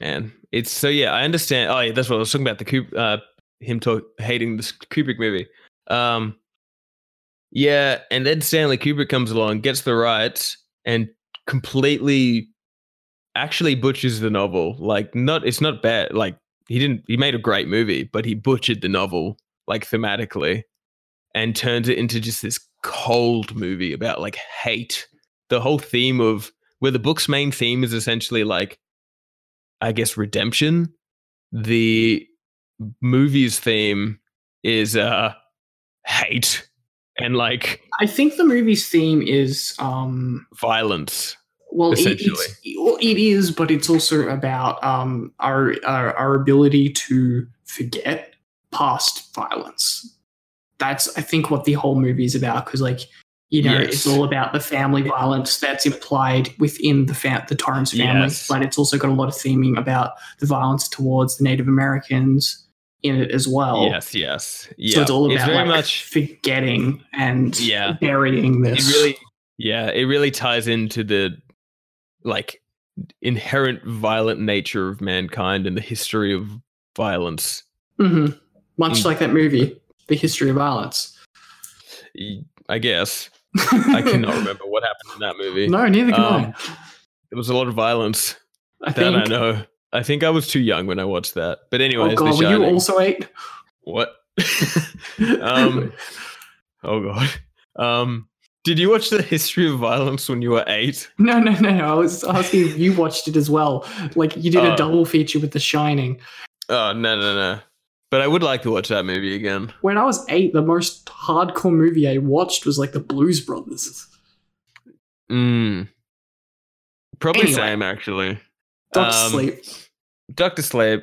man, it's so yeah, I understand. Oh, yeah, that's what I was talking about the Kubrick, uh him talk hating this Kubrick movie. Um, yeah, and then Stanley Kubrick comes along, gets the rights, and completely actually butchers the novel. Like, not it's not bad. Like, he didn't. He made a great movie, but he butchered the novel like thematically, and turns it into just this cold movie about like hate. The whole theme of where the book's main theme is essentially like, I guess, redemption. The movie's theme is uh hate and like I think the movie's theme is um violence. well it, it's, it is but it's also about um our, our our ability to forget past violence that's i think what the whole movie is about because like you know it's all about the family violence that's implied within the fam- the torrance family Yes. but it's also got a lot of theming about the violence towards the native americans in it as well. Yes, yes, yeah. So it's all about very like, much. forgetting and Yeah. burying It this. really, yeah, it really ties into the like inherent violent nature of mankind and the history of violence. hmm Much Mm. like that movie, The History of Violence. I guess I cannot remember what happened in that movie. No, neither can Um, There was a lot of violence. I. I That think. I know. I think I was too young when I watched that. But anyway, oh god, were you also eight? what? Um, oh god. Um, did you watch the history of violence when you were eight? no, no, no. I was asking if you watched it as well. Like you did Oh. a double feature with The Shining. Oh no no no. But I would like to watch that movie again. When I was eight, the most hardcore movie I watched was like The Blues Brothers. Mm. Probably Anyway. same actually. Doctor Um, Sleep. Doctor Sleep.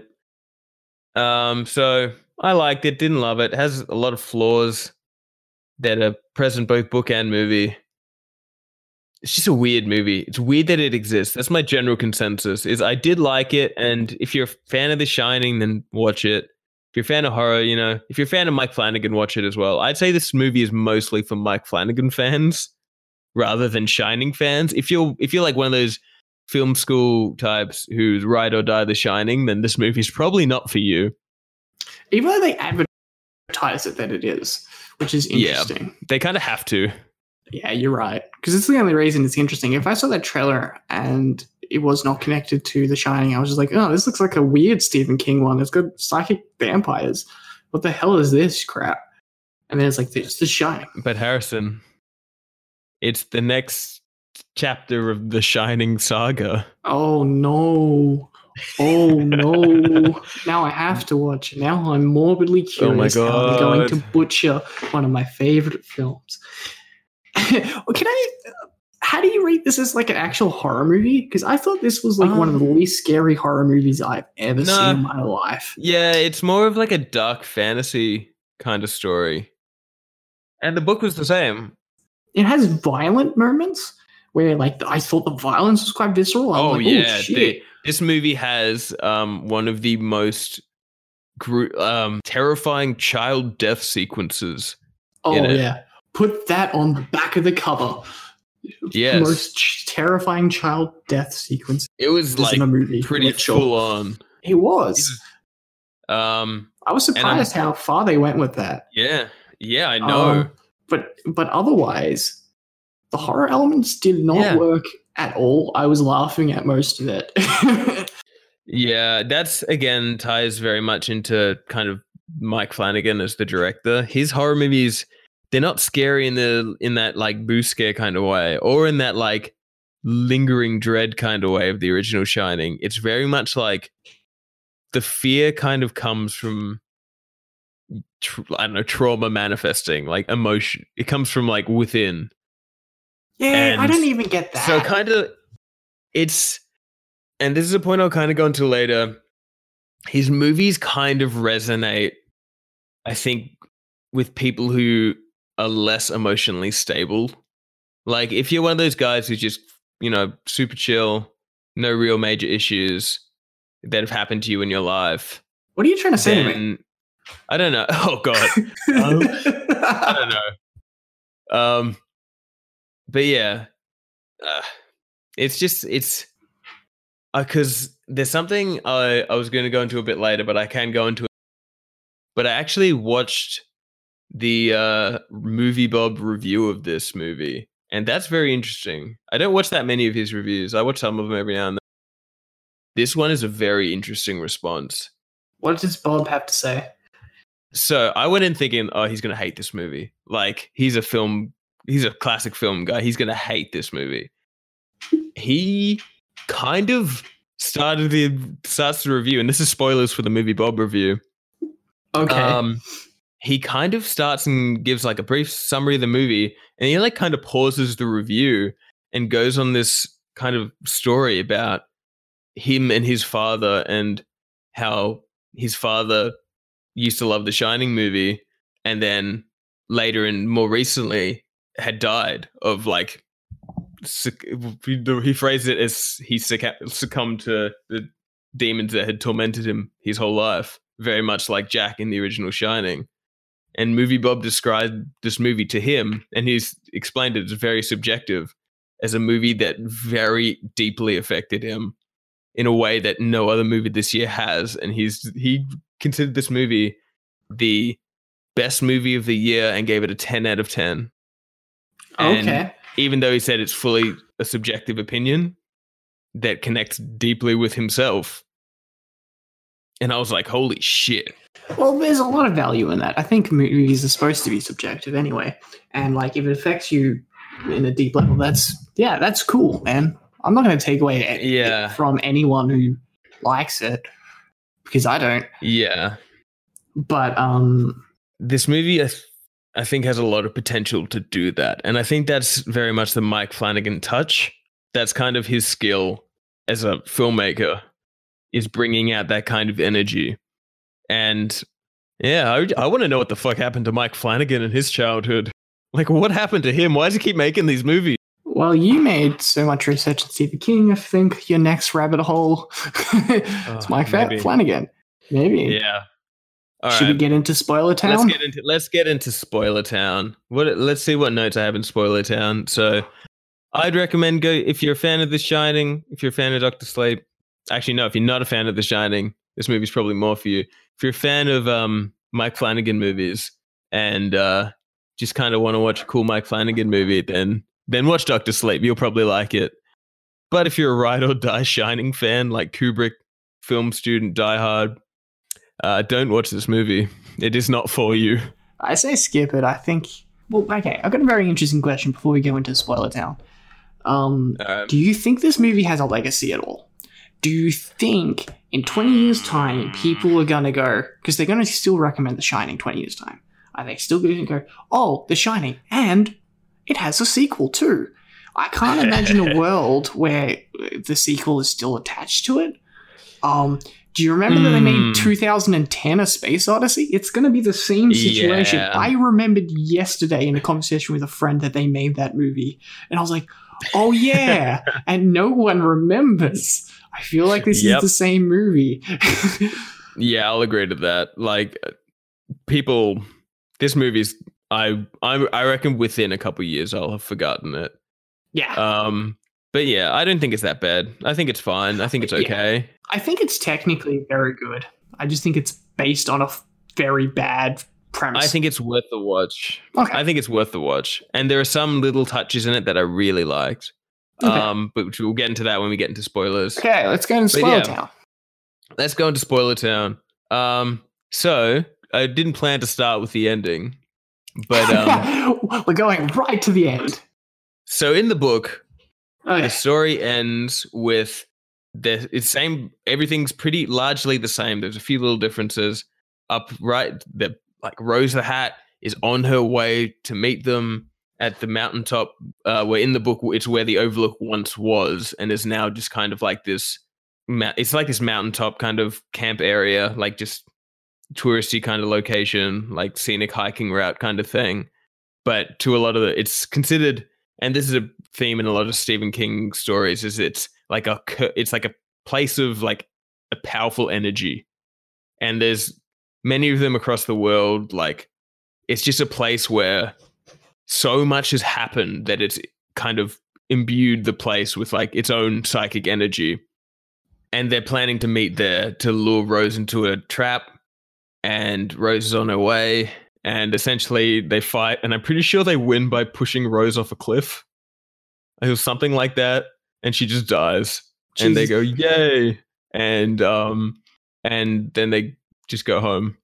Um, so I liked it, didn't love it. Has a lot of flaws that are present both book and movie. It's just a weird movie. It's weird that it exists. That's my general consensus. Is I did like it, and if you're a fan of The Shining, then watch it. If you're a fan of horror, you know, if you're a fan of Mike Flanagan, watch it as well. I'd say this movie is mostly for Mike Flanagan fans rather than Shining fans. If you're if you're like one of those film school types who's ride or die The Shining, then this movie's probably not for you. Even though they advertise it that it is, which is Yeah. interesting. They kind of have to. Yeah, you're right. Because it's the only reason it's interesting. If I saw that trailer and it was not connected to The Shining, I was just like, oh, this looks like a weird Stephen King one. It's got psychic vampires. What the hell is this crap? And then it's like, it's The Shining. But Harrison, it's the next chapter of the Shining saga. Oh no. Oh no. now I have to watch it. Now I'm morbidly Oh my curious how they're going to butcher one of my favorite films. Can I how do you rate this as like an actual horror movie? Because I thought this was like one of the least scary horror movies I've ever Nah. seen in my life. Yeah, it's more of like a dark fantasy kind of story. And the book was the same. It has violent moments where like I thought the violence was quite visceral. I was Oh, like, yeah, shit. the- This movie has um, one of the most gru- um, terrifying child death sequences. oh in it. yeah. Put that on the back of the cover. Yes. Most ch- terrifying child death sequence It was like in a movie. pretty full on. It was. Um, I was surprised how far they went with that. yeah, yeah, I know. Um, but but otherwise, the horror elements did not Yeah. work at all. I was laughing at most of it. Yeah, that's again ties very much into kind of Mike Flanagan as the director. His horror movies, they're not scary in the in that like boo scare kind of way, or in that like lingering dread kind of way of the original Shining. It's very much like the fear kind of comes from I don't know trauma manifesting, like emotion. It comes from like within. yeah, I don't even get that. So kind of, it's, and this is a point I'll kind of go into later. His movies kind of resonate, I think, with people who are less emotionally stable. Like if you're one of those guys who's just, you know, super chill, no real major issues that have happened to you in your life, what are you trying to say to me? I don't know. Oh God. Um, I don't know. Um, but yeah, uh, it's just it's because there's something I I was going to go into a bit later, but I can go into it. But I actually watched the uh, movie Bob review of this movie, and that's very interesting. I don't watch that many of his reviews. I watch some of them every now and then. This one is a very interesting response. what does Bob have to say? So I went in thinking, oh, he's gonna hate this movie. Like he's a film, he's a classic film guy. He's gonna hate this movie. He kind of started the starts the review, and this is spoilers for the movie Bob review. Okay. Um, he kind of starts and gives like a brief summary of the movie, and he like kind of pauses the review and goes on this kind of story about him and his father and how his father used to love the Shining movie, and then later and more recently had died of like he phrased it as he succumbed to the demons that had tormented him his whole life very much like Jack in the original Shining. And Movie Bob described this movie to him, and he's explained it as very subjective, as a movie that very deeply affected him in a way that no other movie this year has. And he's he considered this movie the best movie of the year and gave it a 10 out of 10. And Okay. even though he said it's fully a subjective opinion that connects deeply with himself. And I was like, holy shit. Well, there's a lot of value in that. I think movies are supposed to be subjective anyway, and like if it affects you in a deep level, that's yeah, that's cool, man. I'm not going to take away Yeah. from anyone who likes it because I don't. Yeah. But um, This movie, I, th- I think, has a lot of potential to do that. And I think that's very much the Mike Flanagan touch. That's kind of his skill as a filmmaker, is bringing out that kind of energy. And yeah, I, I want to know what the fuck happened to Mike Flanagan in his childhood. Like, what happened to him? Why does he keep making these movies? well, you made so much research on Stephen King. I think your next rabbit hole it's Oh, Mike maybe. Flanagan. Maybe. Yeah. All Should right. we get into Spoiler Town? Let's get into let's get into Spoiler Town. What let's see what notes I have in Spoiler Town. So I'd recommend go if you're a fan of The Shining, if you're a fan of Doctor Sleep. Actually, no, if you're not a fan of The Shining, this movie's probably more for you. If you're a fan of um, Mike Flanagan movies and uh, just kind of want to watch a cool Mike Flanagan movie, then then watch Doctor Sleep. You'll probably like it. But if you're a ride or die Shining fan, like Kubrick, film student, Die Hard, uh, don't watch this movie. It is not for you. I say skip it. I think. Well, okay. I've got a very interesting question before we go into Spoiler Town. Um, Um, do you think this movie has a legacy at all? Do you think in 20 years' time people are going to go, because they're going to still recommend The Shining 20 years' time? Are they still going to go, oh, The Shining, and it has a sequel too? I can't imagine a world where the sequel is still attached to it. Um, do you remember that they Hmm. made 2010 A Space Odyssey? It's going to be the same situation. Yeah. I remembered yesterday in a conversation with a friend that they made that movie, and I was like, oh yeah, and no one remembers. I feel like this Yep. is the same movie. yeah, I'll agree to that. Like, uh, people, this movie's. I I I reckon within a couple years I'll have forgotten it. yeah, Um, but yeah, I don't think it's that bad. I think it's fine. I think it's Yeah. okay. I think it's technically very good. I just think it's based on a f- very bad premise. I think it's worth the watch. Okay. I think it's worth the watch. And there are some little touches in it that I really liked. Okay. Um, but we'll get into that when we get into spoilers. okay, let's go into Spoiler yeah. Town. Let's go into Spoiler Town. Um, so I didn't plan to start with the ending, but um, We're going right to the end. so in the book, Okay. the story ends with the it's same. Everything's pretty largely the same. There's a few little differences. Up right, the like Rose the Hat is on her way to meet them at the mountaintop. Uh, where in the book it's where the Overlook once was, and is now just kind of like this. It's like this mountaintop kind of camp area, like just touristy kind of location, like scenic hiking route kind of thing. But to a lot of the, it's considered and this is a theme in a lot of Stephen King stories is it's like a it's like a place of like a powerful energy and there's many of them across the world like it's just a place where so much has happened that it's kind of imbued the place with like its own psychic energy. And they're planning to meet there to lure Rose into a trap and Rose is on her way and essentially they fight and i'm pretty sure they win by pushing rose off a cliff it was something like that and she just dies. And they go yay! And um and then they just go home.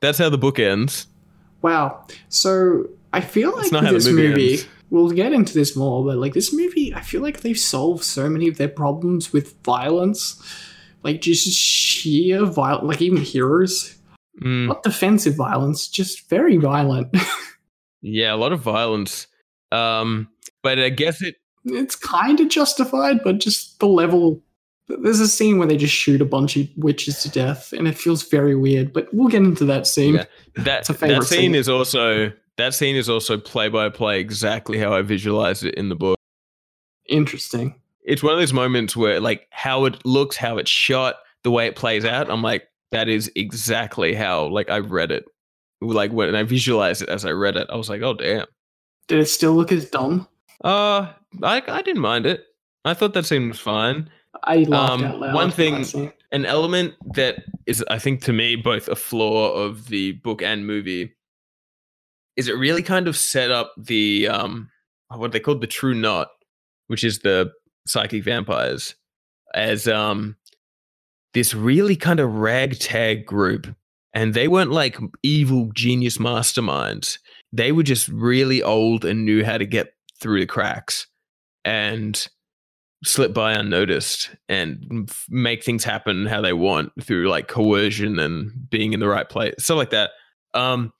That's how the book ends. Wow. So I feel like not with how the this movie movie, we'll get into this more, but like this movie, I feel like they've solved so many of their problems with violence. Like just sheer violence, like even heroes. Mm, Not defensive violence, just very violent. yeah a lot of violence um but i guess it it's kind of justified, but just the level. There's a scene where they just shoot a bunch of witches to death, and it feels very weird. But we'll get into that scene. Yeah. that a that scene scene. is also that scene is also play by play exactly how i visualized it in the book Interesting. it's one of those moments where like how it looks, how it's shot, the way it plays out. I'm like, that is exactly how like I read it. Like when I visualized it as I read it, I was like, oh damn. Did it still look as dumb? Uh, I I didn't mind it. I thought that seemed fine. I laughed Um, out loud. one thing- I seen it. An element that is, I think, to me, both a flaw of the book and movie is it really kind of set up the um what they called the true knot, which is the psychic vampires, as um this really kind of ragtag group. And they weren't like evil genius masterminds. They were just really old and knew how to get through the cracks and slip by unnoticed and make things happen how they want through like coercion and being in the right place, stuff like that. Um,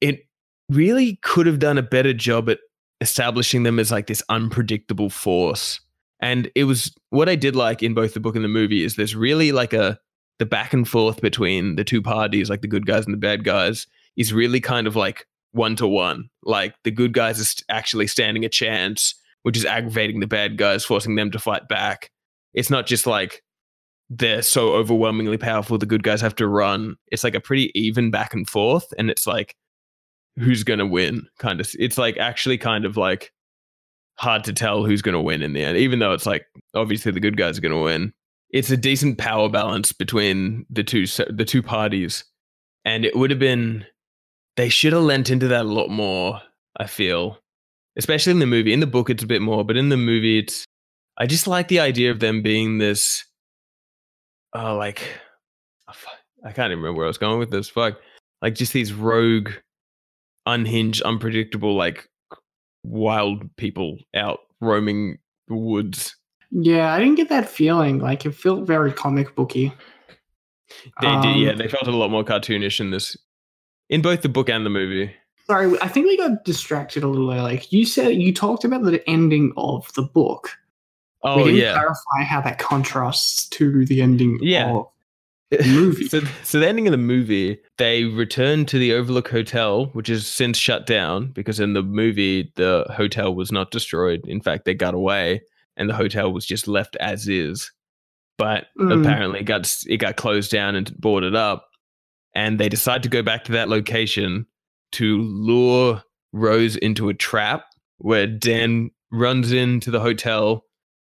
it really could have done a better job at establishing them as like this unpredictable force. And it was what I did like in both the book and the movie is there's really like a the back and forth between the two parties, like the good guys and the bad guys, is really kind of like one to one. Like the good guys are st- actually standing a chance, which is aggravating the bad guys, forcing them to fight back. It's not just like they're so overwhelmingly powerful, the good guys have to run. It's like a pretty even back and forth, and it's like who's going to win kind of it's like actually kind of like hard to tell who's going to win in the end even though it's like obviously the good guys are going to win. It's a decent power balance between the two the two parties and it would have been they should have lent into that a lot more i feel especially in the movie. In the book it's a bit more but in the movie it's i just like the idea of them being this uh like i can't even remember where i was going with this fuck like just these rogue unhinged unpredictable like wild people out roaming the woods Yeah, I didn't get that feeling. Like it felt very comic booky. They did, Um, yeah. They felt a lot more cartoonish in this, in both the book and the movie. Sorry, I think we got distracted a little early. Like you said, you talked about the ending of the book. Oh we didn't yeah, clarify how that contrasts to the ending Yeah. of movie. so, so the ending of the movie, they return to the Overlook Hotel, which is since shut down because in the movie the hotel was not destroyed. In fact, they got away, and the hotel was just left as is. But Mm. apparently, it got it got closed down and boarded up, and they decide to go back to that location to lure Rose into a trap where Dan runs into the hotel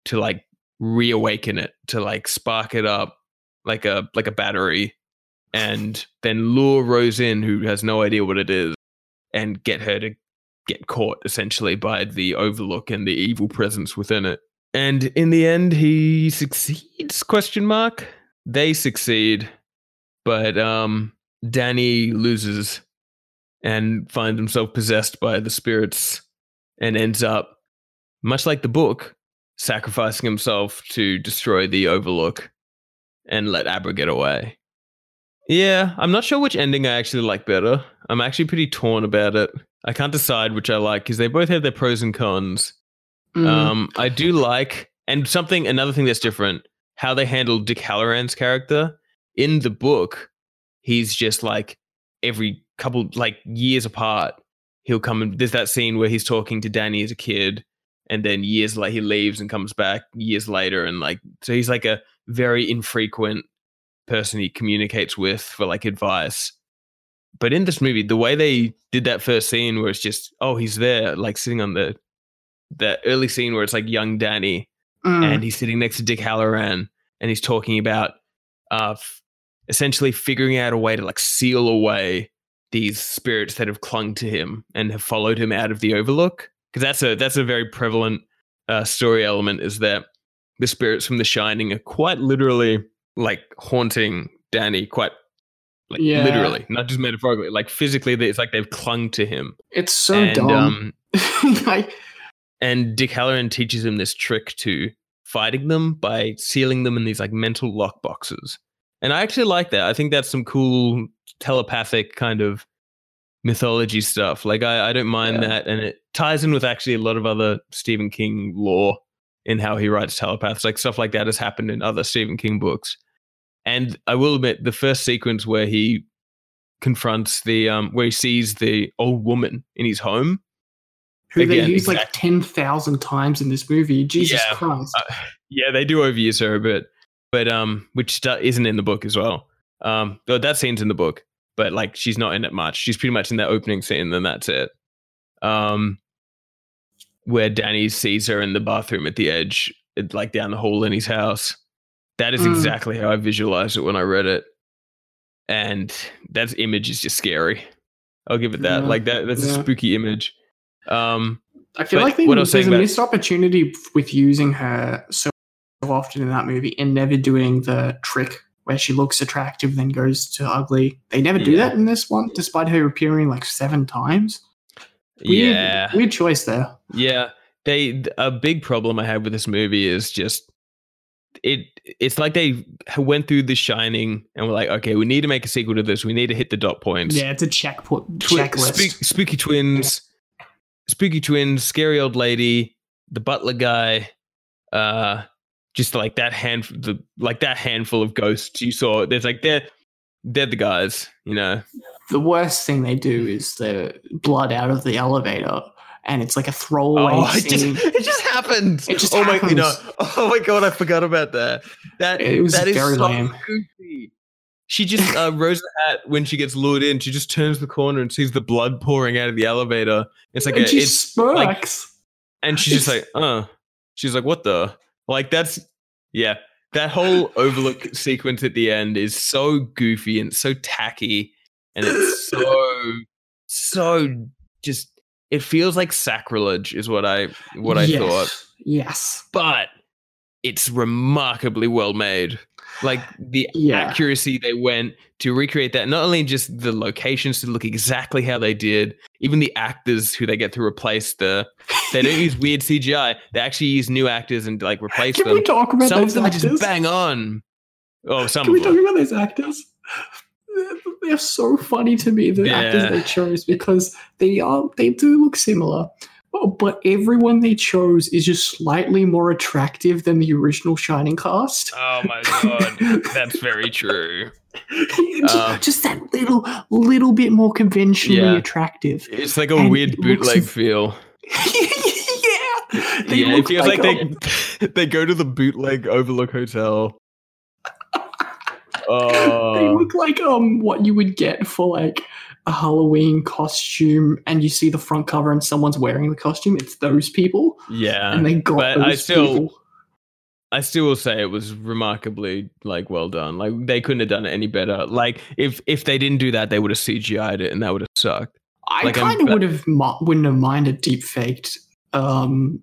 to like reawaken it, to like spark it up like a like a battery and then lure Rose in who has no idea what it is and get her to get caught essentially by the overlook and the evil presence within it. And in the end he succeeds question mark. They succeed but um Danny loses and finds himself possessed by the spirits and ends up much like the book sacrificing himself to destroy the overlook and let Abra get away. Yeah, I'm not sure which ending I actually like better. I'm actually pretty torn about it. I can't decide which I like because they both have their pros and cons. Mm. Um, I do like, and something, another thing that's different, how they handle Dick Hallorann's character in the book. He's just like every couple, like years apart, he'll come and there's that scene where he's talking to Danny as a kid, and then years later he leaves and comes back years later, and like so he's like a very infrequent person he communicates with for like advice. But in this movie, the way they did that first scene where it's just, oh, he's there, like sitting on the that early scene where it's like young Danny Mm. and he's sitting next to Dick Hallorann and he's talking about uh f- essentially figuring out a way to like seal away these spirits that have clung to him and have followed him out of the overlook because that's a that's a very prevalent uh, story element is that the spirits from the shining are quite literally like haunting Danny quite like Yeah. literally not just metaphorically like physically it's like they've clung to him it's so and dumb. um like, and Dick Hallorann teaches him this trick to fighting them by sealing them in these like mental lock boxes. And I actually like that. I think that's some cool telepathic kind of mythology stuff. Like I, I don't mind Yeah. that. And it ties in with actually a lot of other Stephen King lore in how he writes telepaths. Like stuff like that has happened in other Stephen King books. And I will admit the first sequence where he confronts the um where he sees the old woman in his home who they Again, use like exact- 10,000 times in this movie. Jesus Yeah. Christ. Yeah, they do overuse her a bit, but um, which isn't in the book as well. Um, though that scene's in the book, but like she's not in it much. She's pretty much in that opening scene, then that's it. Um, where Danny sees her in the bathroom at the edge, like down the hall in his house. That is Mm. exactly how I visualized it when I read it, and that image is just scary. I'll give it that. Yeah, Like that. That's a spooky image. Um, I feel like they, what I was there's saying a about- missed opportunity with using her so often in that movie and never doing the trick where she looks attractive then goes to ugly. They never do Yeah. that in this one, despite her appearing like seven times. Weird, yeah, weird choice there. Yeah, they a big problem I have with this movie is just it. It's like they went through The Shining and were like, okay, we need to make a sequel to this. We need to hit the dot points. Yeah, it's a checkpoint Twi- checklist. Spook- spooky twins, spooky twins, scary old lady, the butler guy, uh, just like that hand, the like that handful of ghosts you saw. There's like they're they're the guys, you know. The worst thing they do is the blood out of the elevator, and it's like a throwaway Oh, it just, scene. it just happened. It just oh my, you know, oh my god, I forgot about that. That It was that is very so lame. goofy. She just uh, rose the hat when she gets lured in. She just turns the corner and sees the blood pouring out of the elevator. It's like and a, she it's smirks. like- and she's just like, uh, she's like, what the? Like that's yeah. That whole overlook sequence at the end is so goofy and so tacky, and it's so so just. It feels like sacrilege, is what I what I yes. thought Yes. but it's remarkably well made. Like the Yeah. accuracy they went to recreate that, not only just the locations to look exactly how they did, even the actors who they get to replace the they don't use weird CGI. They actually use new actors and like replace Can them. we talk about Some of those them actors? just bang on. Oh, some Can we of talk about those actors? They're- so funny to me, the Yeah. actors they chose, because they are they do look similar. Oh, But everyone they chose is just slightly more attractive than the original Shining cast. Oh my god, that's very true. just, Uh, just that little little bit more conventionally Yeah. attractive. It's like a And weird it looks- bootleg feel. yeah, they yeah, it feels like, um, they they go to the bootleg Overlook Hotel. They Oh, look like um what you would get for like a Halloween costume, and you see the front cover and someone's wearing the costume. It's those people, yeah. and they got but those I still- people. I still will say it was remarkably like well done. Like they couldn't have done it any better. Like if if they didn't do that, they would have CGI'd it, and that would have sucked. I like, kind of would have wouldn't have minded deep faked um,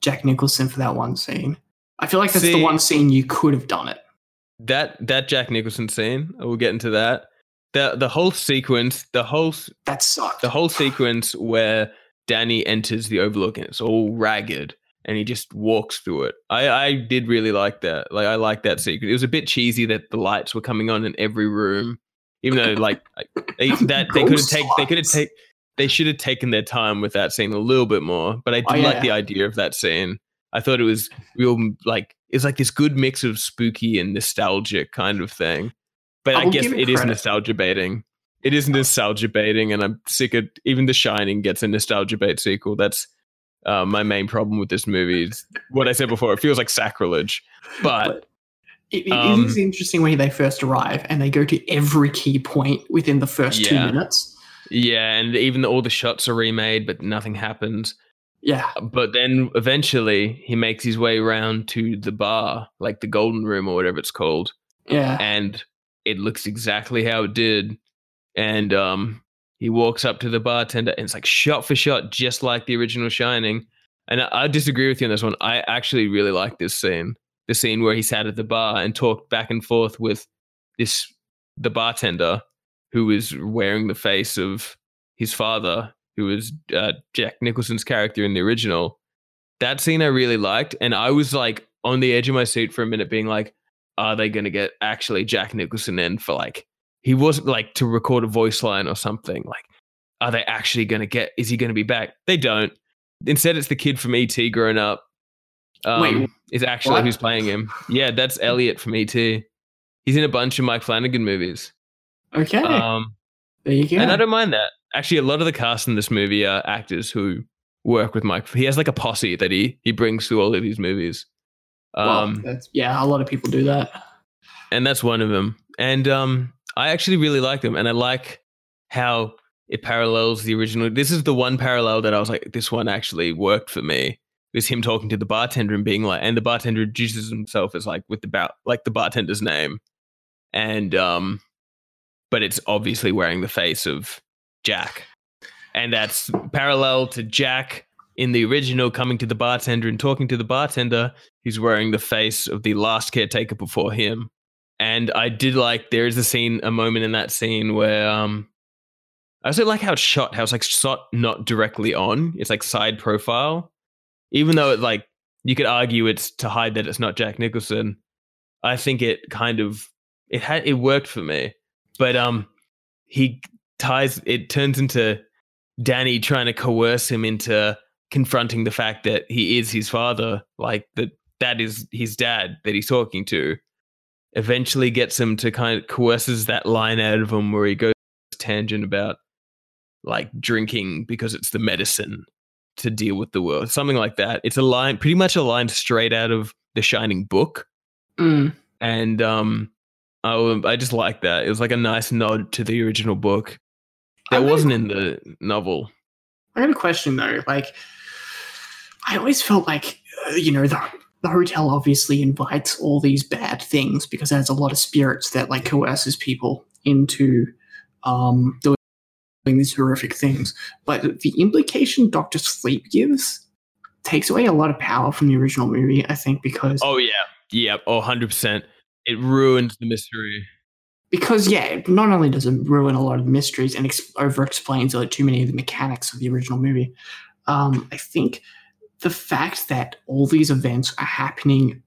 Jack Nicholson for that one scene. I feel like that's the one scene you could have done it. That that Jack Nicholson scene, we'll get into that. The the whole sequence, the whole That sucked. the whole sequence where Danny enters the Overlook and it's all ragged and he just walks through it. I, I did really like that. Like I like that sequence. It was a bit cheesy that the lights were coming on in every room, even though like they, that they could have taken they could have take they should have taken their time with that scene a little bit more. But I do Oh, like the idea of that scene. I thought it was real like it's like this good mix of spooky and nostalgic kind of thing. But I I guess it it is credit. nostalgia baiting. It is nostalgia baiting, and I'm sick of even The Shining gets a nostalgia bait sequel. That's uh, my main problem with this movie. Is what I said before. It feels like sacrilege, but It, it Um, is interesting when they first arrive and they go to every key point within the first two minutes. yeah, and even all the shots are remade, but nothing happens. Yeah, But then eventually he makes his way around to the bar, like the Golden Room or whatever it's called, yeah. and it looks exactly how it did. And um, he walks up to the bartender, and it's like shot for shot, just like the original Shining. And I, I disagree with you on this one. I actually really like this scene, the scene where he sat at the bar and talked back and forth with this the bartender who was wearing the face of his father, who was uh, Jack Nicholson's character in the original. That scene I really liked, and I was like on the edge of my seat for a minute, being like, "Are they going to get actually Jack Nicholson in for like he wasn't like to record a voice line or something? Like, are they actually going to get? Is he going to be back? They don't. Instead, it's the kid from ET growing up. Um, Wait, is actually what? who's playing him? Yeah, that's Elliott from ET. He's in a bunch of Mike Flanagan movies. Okay, Um, there you go. and I don't mind that. Actually, a lot of the cast in this movie are actors who work with Mike. He has like a posse that he he brings to all of his movies. Well, Um, that's, yeah, a lot of people do that. and that's one of them. and um, I actually really like them, and I like how it parallels the original. This is the one parallel that I was like, this one actually worked for me. It was him talking to the bartender and being like, and the bartender introduces himself as like with the bar, like the bartender's name, and um, but it's obviously wearing the face of Jack, and that's parallel to Jack in the original coming to the bartender and talking to the bartender who's wearing the face of the last caretaker before him. And I did like there is a scene, a moment in that scene where um I also like how it's shot, how it's like shot not directly on. It's like side profile. Even though it like you could argue it's to hide that it's not Jack Nicholson. I think it kind of it had it worked for me. But um he ties it turns into Danny trying to coerce him into confronting the fact that he is his father, like that that is his dad that he's talking to. Eventually gets him to kind of coerces that line out of him where he goes tangent about like drinking because it's the medicine to deal with the world. Something like that. It's a line pretty much a line straight out of the Shining book. Mm. And um I, I just like that. It was like a nice nod to the original book. That I wasn't in the novel. I got a question though. Like, I always felt like, uh, you know, the, the hotel obviously invites all these bad things because it has a lot of spirits that like coerces people into um, doing these horrific things. But the implication Doctor Sleep gives takes away a lot of power from the original movie, I think, because Oh yeah. Yeah, oh 100%. It ruins the mystery. Because yeah, not only does it ruin a lot of the mysteries and ex- over explains like too many of the mechanics of the original movie, um, I think the fact that all these events are happening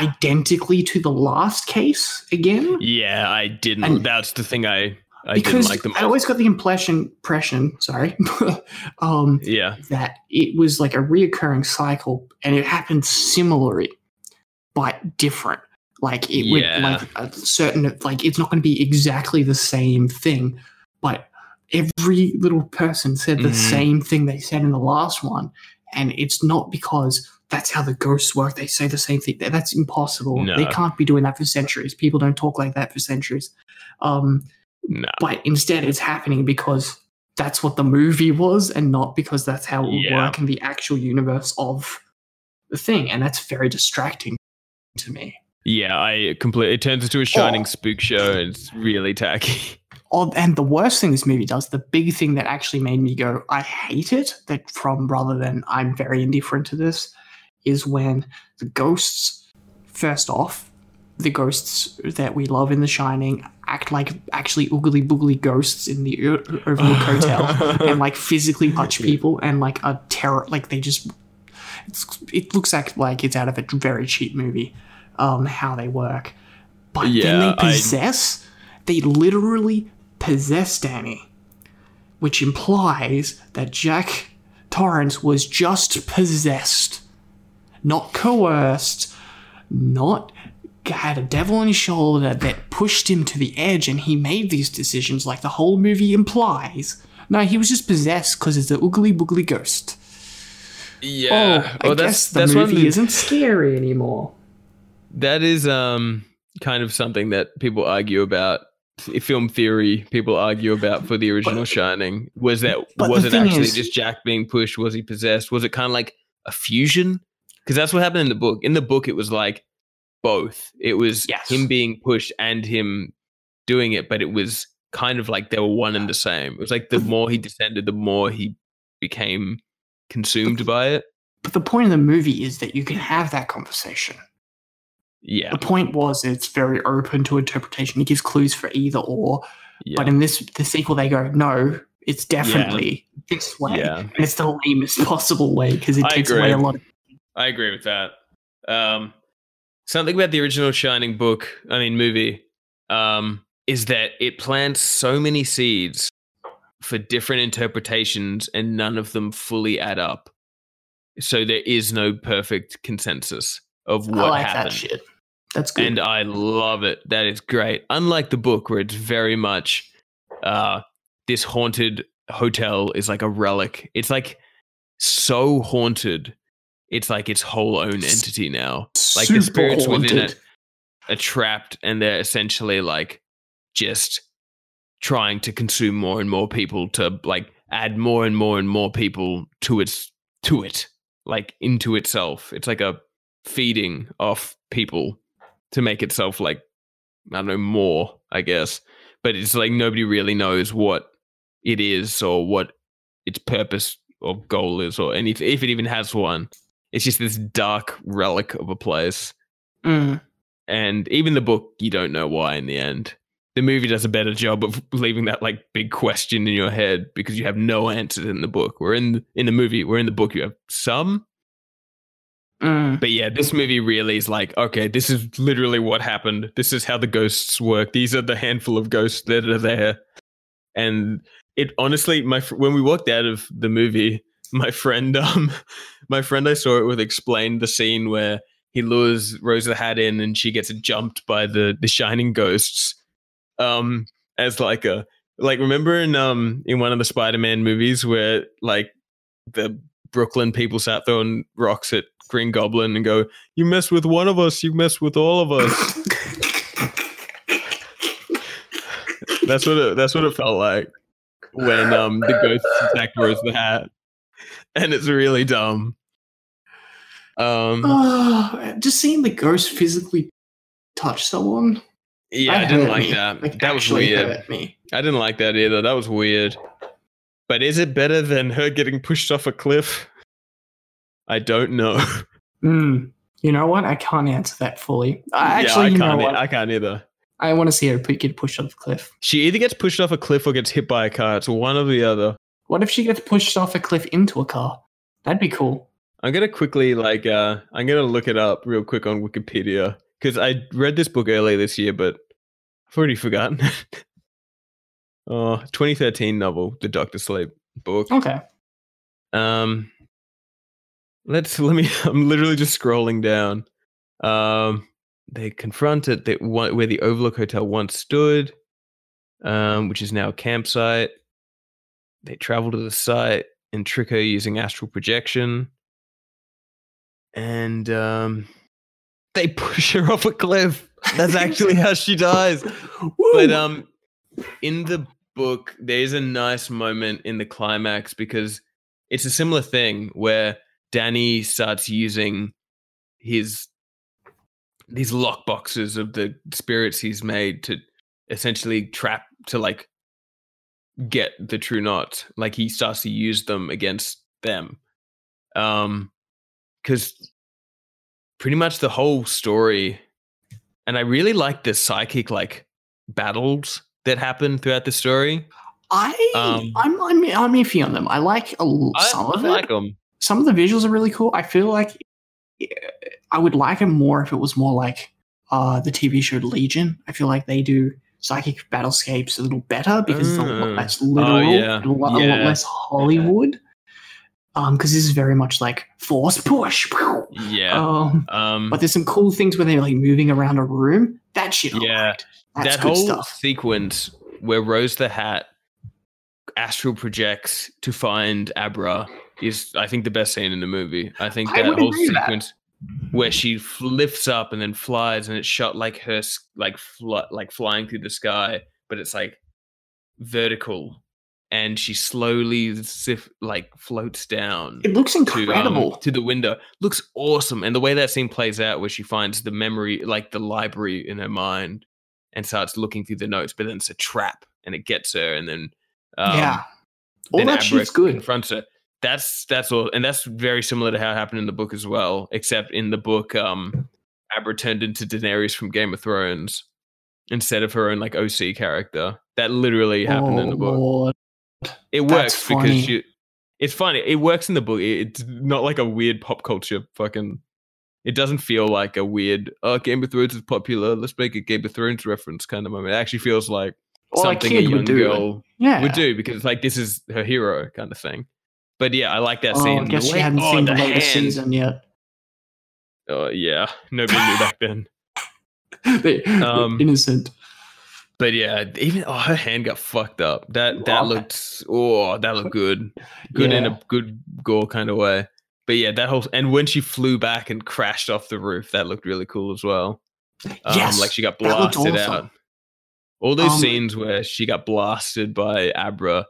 identically to the last case again, Yeah, I didn't. And- that's the thing I I because didn't like the. I always got the impression, impression, sorry, um, yeah. that it was like a reoccurring cycle and it happened similarly but different like it Yeah. would like a certain like it's not going to be exactly the same thing but every little person said the Mhm. same thing they said in the last one and it's not because that's how the ghosts work they say the same thing that's impossible No. they can't be doing that for centuries people don't talk like that for centuries um No. but instead it's happening because that's what the movie was and not because that's how it would Yeah. work in the actual universe of the thing and that's very distracting to me Yeah, I completely. It turns into a shining Oh. spook show. And it's really tacky. oh, and the worst thing this movie does the big thing that actually made me go i hate it that from rather than i'm very indifferent to this is when the ghosts first off the ghosts that we love in the shining act like actually oogly boogly ghosts in the overlook hotel and like physically touch people and like a terror like they just it's, it looks like like it's out of a very cheap movie um how they work but then Yeah, they I- possess they literally possess danny which implies that jack torrance was just possessed not coerced not had a devil on his shoulder that pushed him to the edge and he made these decisions like the whole movie implies. No, he was just possessed because it's the oogly boogly ghost. Yeah. oh, I guess the one of movie the- isn't scary anymore. That is um kind of something that people argue about. Film theory, people argue about for the original Shining. Was that was it actually is- just Jack being pushed? Was he possessed? Was it kind of like a fusion? Because that's what happened in the book. In the book, it was like both. It was Yes. him being pushed and him doing it, but it was kind of like they were one and the same. It was like the more he descended, the more he became consumed by it. But the point of the movie is that you can have that conversation. Yeah, The point was it's very open to interpretation. It gives clues for either or. yeah, But in this the sequel they go, no, it's definitely this way. yeah. And it's the lamest possible way because it I takes away a lot of I agree with that. Um, something about the original Shining book, I mean movie, um, is that it plants so many seeds for different interpretations, and none of them fully add up. So there is no perfect consensus of what I like happened. That's good. And I love it. That is great. Unlike the book, where it's very much uh, this haunted hotel is like a relic. It's like so haunted. It's like its whole own entity now. Like the spirits within it are trapped, and they're essentially like just trying to consume more and more people to like add more and more and more people to its to it like into itself it's like a feeding off people to make itself like i don't know more i guess. But it's like nobody really knows what it is or what its purpose or goal is or anything if it even has one. It's just this dark relic of a place. Mm. and even the book you don't know why in the end. The movie does a better job of leaving that like big question in your head because you have no answers in the book. We're in in the movie we're in the book you have some Mm. but yeah this movie really is like okay this is literally what happened. This is how the ghosts work. These are the handful of ghosts that are there. And it honestly my when we walked out of the movie my friend um my friend i saw it with explained the scene where he lures Rose the Hat in and she gets jumped by the the shining ghosts um as like a like remember in um in one of the Spider-Man movies where like the Brooklyn people sat throwing rocks at Green Goblin and go, You mess with one of us, you mess with all of us. that's what it that's what it felt like when um the ghost attacked Rose the Hat. And it's really dumb. Um Oh, just seeing the ghost physically touch someone. yeah, I didn't like me. that. Like, that was weird. me. I didn't like that either. That was weird. But is it better than her getting pushed off a cliff? I don't know. Mm. You know what? I can't answer that fully. I actually, yeah, I you can't. what? I can't either. I want to see her get pushed off a cliff. She either gets pushed off a cliff or gets hit by a car. It's one or the other. What if she gets pushed off a cliff into a car? That'd be cool. I'm gonna quickly like uh I'm gonna look it up real quick on Wikipedia because I read this book earlier this year, but I've already forgotten. oh, 2013 novel, The Doctor Sleep book. Okay. Um, let's let me. I'm literally just scrolling down. Um, they confront it that one, where the Overlook Hotel once stood, um, which is now a campsite. They travel to the site and trick her using astral projection, and um, they push her off a cliff. That's actually how she dies. But um, in the book, there's a nice moment in the climax because it's a similar thing where Danny starts using his these lock boxes of the spirits he's made to essentially trap to like get the true knot. Like he starts to use them against them. Um because pretty much the whole story and I really like the psychic like battles that happen throughout the story. I, Um, I'm, I'm, I'm iffy on them. I like a, I, some I of it. like them. Some of the visuals are really cool. I feel like I would like it more if it was more like uh, the TV show Legion. I feel like they do psychic battlescapes a little better because it's a lot Mm. less literal, yeah. a, lot, a lot less Hollywood. Um, because this is very much like force push. Yeah. Um, Um but there's some cool things where they're like moving around a room. That shit, Yeah. That's that whole stuff. sequence where Rose the Hat astral projects to find Abra is, I think, the best scene in the movie. I think that would whole with that. sequence where she lifts up and then flies, and it's shot like her, like fl- like flying through the sky, but it's like vertical, and she slowly sif- like floats down It looks to, um, incredible. to the window. Looks awesome. And the way that scene plays out, where she finds the memory, like the library in her mind, and starts looking through the notes, but then it's a trap and it gets her, and then um, yeah, all then that Abra shit's good. confronts her. That's that's all, and that's very similar to how it happened in the book as well. Except in the book, um, Abra turned into Daenerys from Game of Thrones instead of her own like OC character. That literally happened in the Oh, book Lord. it That's works funny. because you it's funny it works in the book it's not like a weird pop culture fucking it doesn't feel like a weird oh game of thrones is popular let's make a game of thrones reference kind of moment it actually feels like a something a young would do. girl Yeah, would do because like this is her hero kind of thing but yeah i like that Oh, scene I guess she hadn't oh, seen the the latest season yet. oh yeah nobody knew back then They- Um, innocent. but yeah even oh her hand got fucked up that that Oh. looked oh that looked good good in a good gore kind of way. But yeah, that whole and when she flew back and crashed off the roof, that looked really cool as well. Um, Yes, like she got blasted out. All those Um, scenes where she got blasted by Abra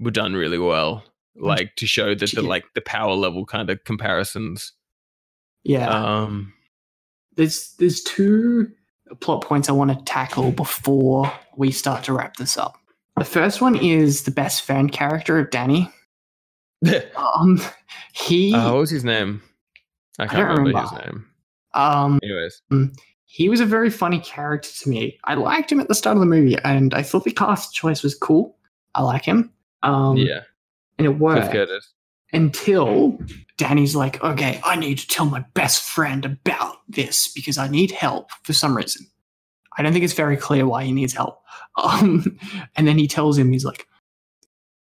were done really well. Like to show that the like the power level kind of comparisons. Yeah. Um there's there's two plot points I want to tackle before we start to wrap this up. The first one is the best friend character of Danny. Um, he uh, what was his name? I can't don't remember, his name. um Anyways. he was a very funny character to me. I liked him at the start of the movie, and I thought the cast choice was cool. I like him. Um, yeah. And it worked Curtis. until Danny's like, "Okay, I need to tell my best friend about this because I need help for some reason." I don't think it's very clear why he needs help. Um, and then he tells him, he's like,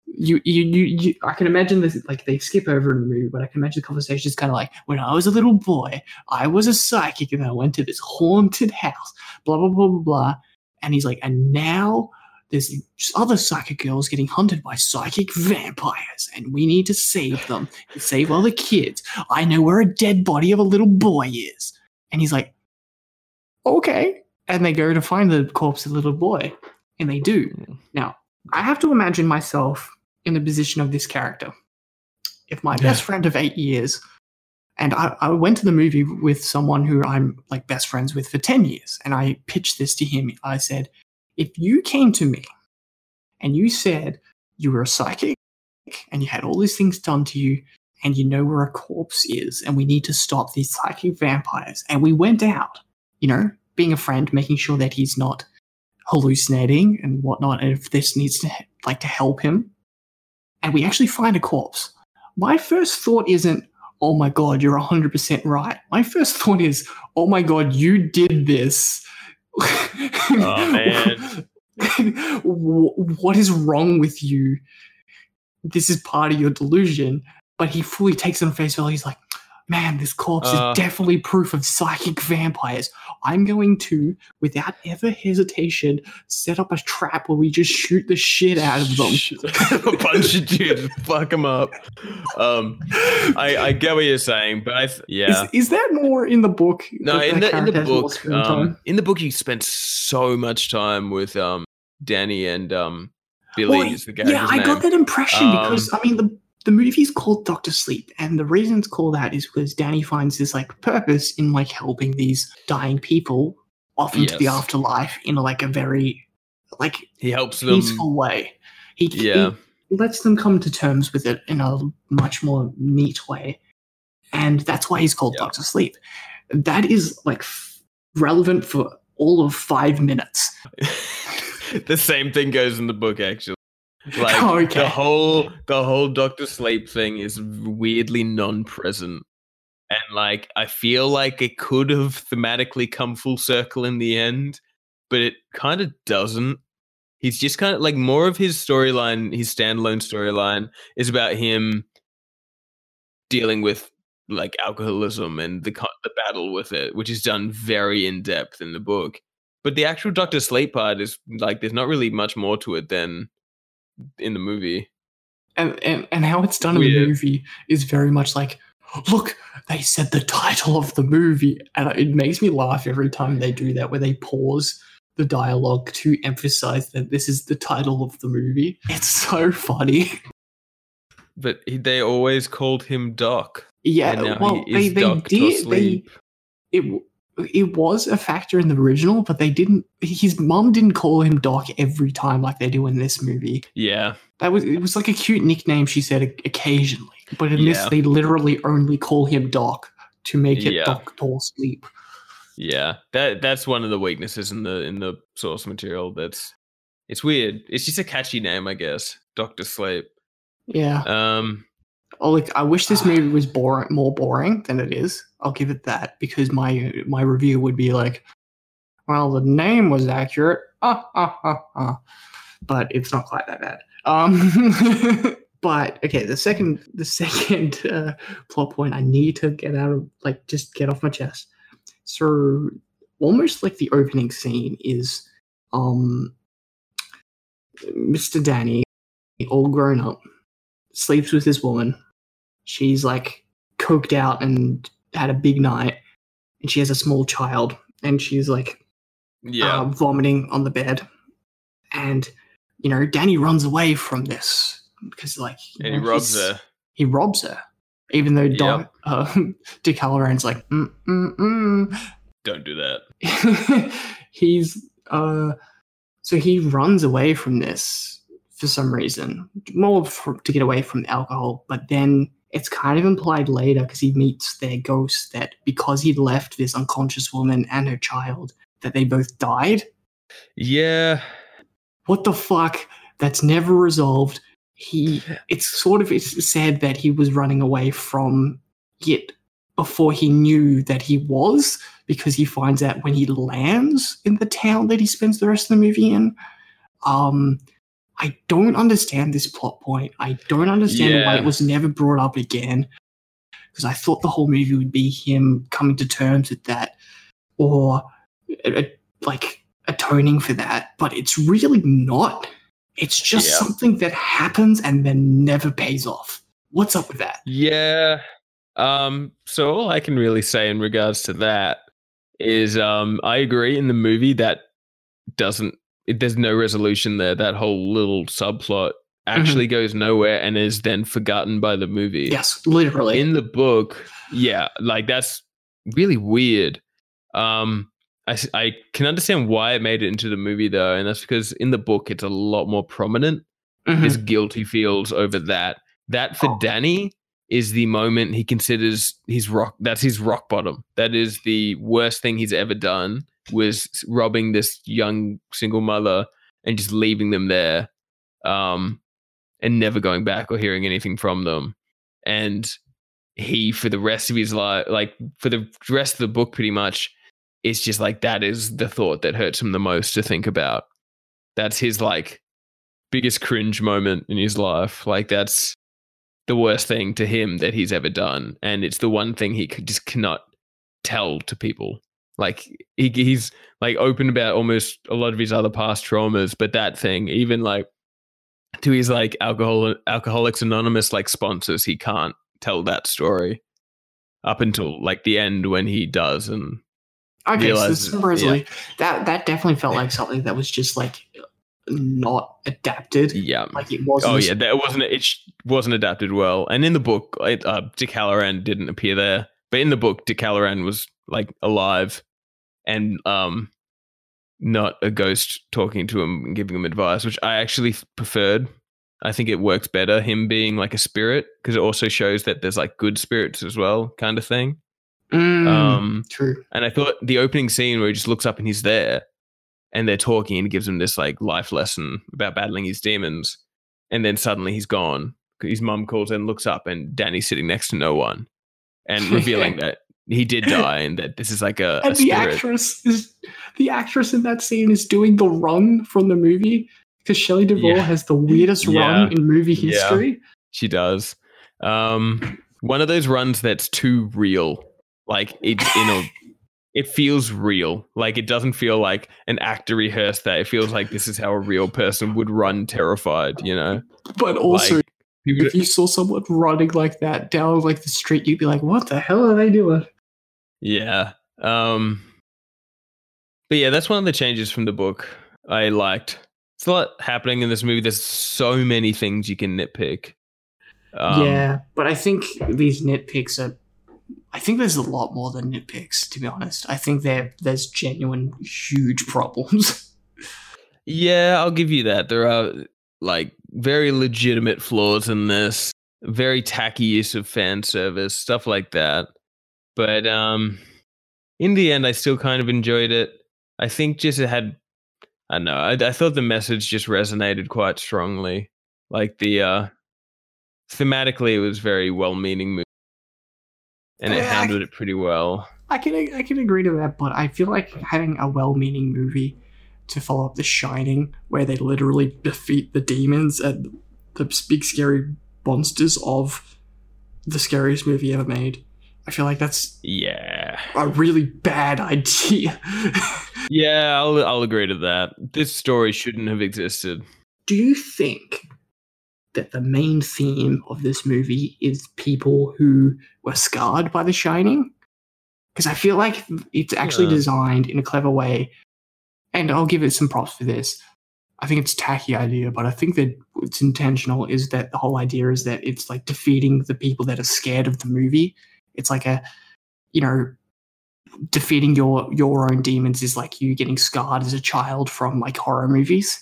you, you, you, you, I can imagine this, like they skip over in the movie, but I can imagine the conversation is kind of like, when I was a little boy, I was a psychic and I went to this haunted house, blah, blah, blah, blah, blah. And he's like, and now there's other psychic girls getting hunted by psychic vampires and we need to save them and save all the kids. I know where a dead body of a little boy is. And he's like, okay and they go to find the corpse of the little boy, and they do. Now, I have to imagine myself in the position of this character. If my best friend of eight years, and I, I went to the movie with someone who I'm like best friends with for 10 years, and I pitched this to him. I said, if you came to me and you said you were a psychic and you had all these things done to you, and you know where a corpse is, and we need to stop these psychic vampires, and we went out, you know, being a friend, making sure that he's not hallucinating and whatnot, and if this needs to like to help him, and we actually find a corpse. My first thought isn't, "Oh my god, you're hundred percent right." My first thought is, "Oh my god, you did this." Oh, man. What is wrong with you? This is part of your delusion. But he fully takes it on face value. He's like, man, this corpse Uh. is definitely proof of psychic vampires. I'm going to, without ever hesitation, set up a trap where we just shoot the shit out of them. a bunch of dudes, fuck them up. Um, I, I get what you're saying, but I th- yeah. Is, is that more in the book? no, in the in the character has more book, um, in the book, you spent so much time with um Danny and um Billy. Well, is the character's yeah, I name. got that impression Um, because I mean the the movie's called Doctor Sleep, and the reason it's called that is because Danny finds this like purpose in like helping these dying people off into the afterlife in like a very like He helps them. peaceful way. He, he Yeah. lets them come to terms with it in a much more neat way, and that's why he's called Yeah. Doctor Sleep. That is like f- relevant for all of five minutes. the same thing goes in the book, actually. Like Oh, okay. the whole the whole Doctor Sleep thing is weirdly non-present. And like I feel like it could have thematically come full circle in the end, but it kind of doesn't. He's just kind of like more of his storyline, his standalone storyline is about him dealing with like alcoholism and the the battle with it, which is done very in depth in the book. But the actual Doctor Sleep part is like there's not really much more to it than in the movie. and and, and how it's done in the movie is very much like look they said the title of the movie. And it makes me laugh every time they do that where they pause the dialogue to emphasize that this is the title of the movie. It's so funny. But he, they always called him Doc. yeah well they, they did they it it was a factor in the original but they didn't his mom didn't call him doc every time like they do in this movie Yeah, That was it was like a cute nickname she said occasionally, but in this they literally only call him Doc to make it Yeah. Doctor Sleep. yeah. That that's one of the weaknesses in the in the source material. That's it's weird. It's just a catchy name, I guess. Doctor Sleep. Yeah. Um, Oh, like I wish this movie was boring, more boring than it is. I'll give it that because my my review would be like, well, the name was accurate, ah, ah, ah, ah. but it's not quite that bad. Um, but okay, the second the second uh, plot point I need to get out of like just get off my chest. So almost like the opening scene is um Mr. Danny, all grown up, sleeps with this woman. She's like coked out and had a big night, and she has a small child, and she's like yeah, uh, vomiting on the bed. and you know Danny runs away from this because like And he robs her. He robs her, even though Yep. Don uh, Dick Hallorann's like mm mm mm. Don't do that. he's uh so he runs away from this for some reason more for, to get away from the alcohol but then it's kind of implied later because he meets their ghost that because he left this unconscious woman and her child that they both died? Yeah. what the fuck? That's never resolved. He it's sort of it's said that he was running away from it before he knew that he was because he finds out when he lands in the town that he spends the rest of the movie in. Um i don't understand this plot point. I don't understand why it was never brought up again. Because i thought the whole movie would be him coming to terms with that or uh, uh, like atoning for that but it's really not. It's just Yeah. something that happens and then never pays off. What's up with that? Yeah. Um, so all I can really say in regards to that is um I agree in the movie that doesn't it, there's no resolution there. That whole little subplot actually goes nowhere and is then forgotten by the movie. yes literally in the book yeah like that's really weird um I, I can understand why it made it into the movie though and that's because in the book it's a lot more prominent Mhm. his guilt he feels over that that for Oh. danny is the moment he considers his rock that's his rock bottom that is the worst thing he's ever done was robbing this young single mother and just leaving them there um and never going back or hearing anything from them. And he for the rest of his life like for the rest of the book pretty much it's just like that is the thought that hurts him the most to think about. That's his like biggest cringe moment in his life. Like that's the worst thing to him that he's ever done. And it's the one thing he just cannot tell to people like he, he's like open about almost a lot of his other past traumas but that thing even like to his like alcohol alcoholics anonymous like sponsors he can't tell that story up until like the end when he does and Okay, so realize- some resolution. That that definitely felt like something that was just like not adapted. yeah Like it wasn't. oh yeah that wasn't it wasn't adapted well and in the book it, uh, dick hallorann didn't appear there but in the book dick hallorann was like alive and um not a ghost talking to him and giving him advice which i actually preferred i think it works better him being like a spirit because it also shows that there's like good spirits as well kind of thing Mm, um true. And I thought the opening scene where he just looks up and he's there and they're talking and he gives him this like life lesson about battling his demons. And then suddenly he's gone. His mum calls and looks up and Danny's sitting next to no one and revealing that he did die and that this is like a, a And the spirit. actress is the actress in that scene is doing the run from the movie because Shelley Duvall Yeah. has the weirdest Yeah. run in movie Yeah. history. She does. Um, one of those runs that's too real. Like it's in a it feels real. Like it doesn't feel like an actor rehearsed that. It feels like this is how a real person would run terrified, you know? But also, Like, if you saw someone running like that down like the street, you'd be like, "What the hell are they doing?" Yeah. Um But yeah, that's one of the changes from the book I liked. It's a lot happening in this movie. There's so many things you can nitpick. Um, yeah, but I think these nitpicks are. I think there's a lot more than nitpicks, to be honest. I think there there's genuine huge problems. Yeah, I'll give you that. There are like very legitimate flaws in this, very tacky use of fan service, stuff like that. But um in the end I still kind of enjoyed it. I think just it had I don't know, I, I thought the message just resonated quite strongly. Like the uh thematically it was very well-meaning movie. And it I- handled it pretty well. I can I can agree to that, but I feel like having a well-meaning movie to follow up The Shining, where they literally defeat the demons and the big scary monsters of the scariest movie ever made. I feel like that's Yeah. a really bad idea. Yeah, I'll I'll agree to that. This story shouldn't have existed. Do you think that the main theme of this movie is people who were scarred by The Shining? Because I feel like it's actually Yeah. designed in a clever way, and I'll give it some props for this. I think it's a tacky idea, but I think that it's intentional. Is that the whole idea is that it's like defeating the people that are scared of the movie. It's like a, you know, defeating your your own demons is like you getting scarred as a child from like horror movies.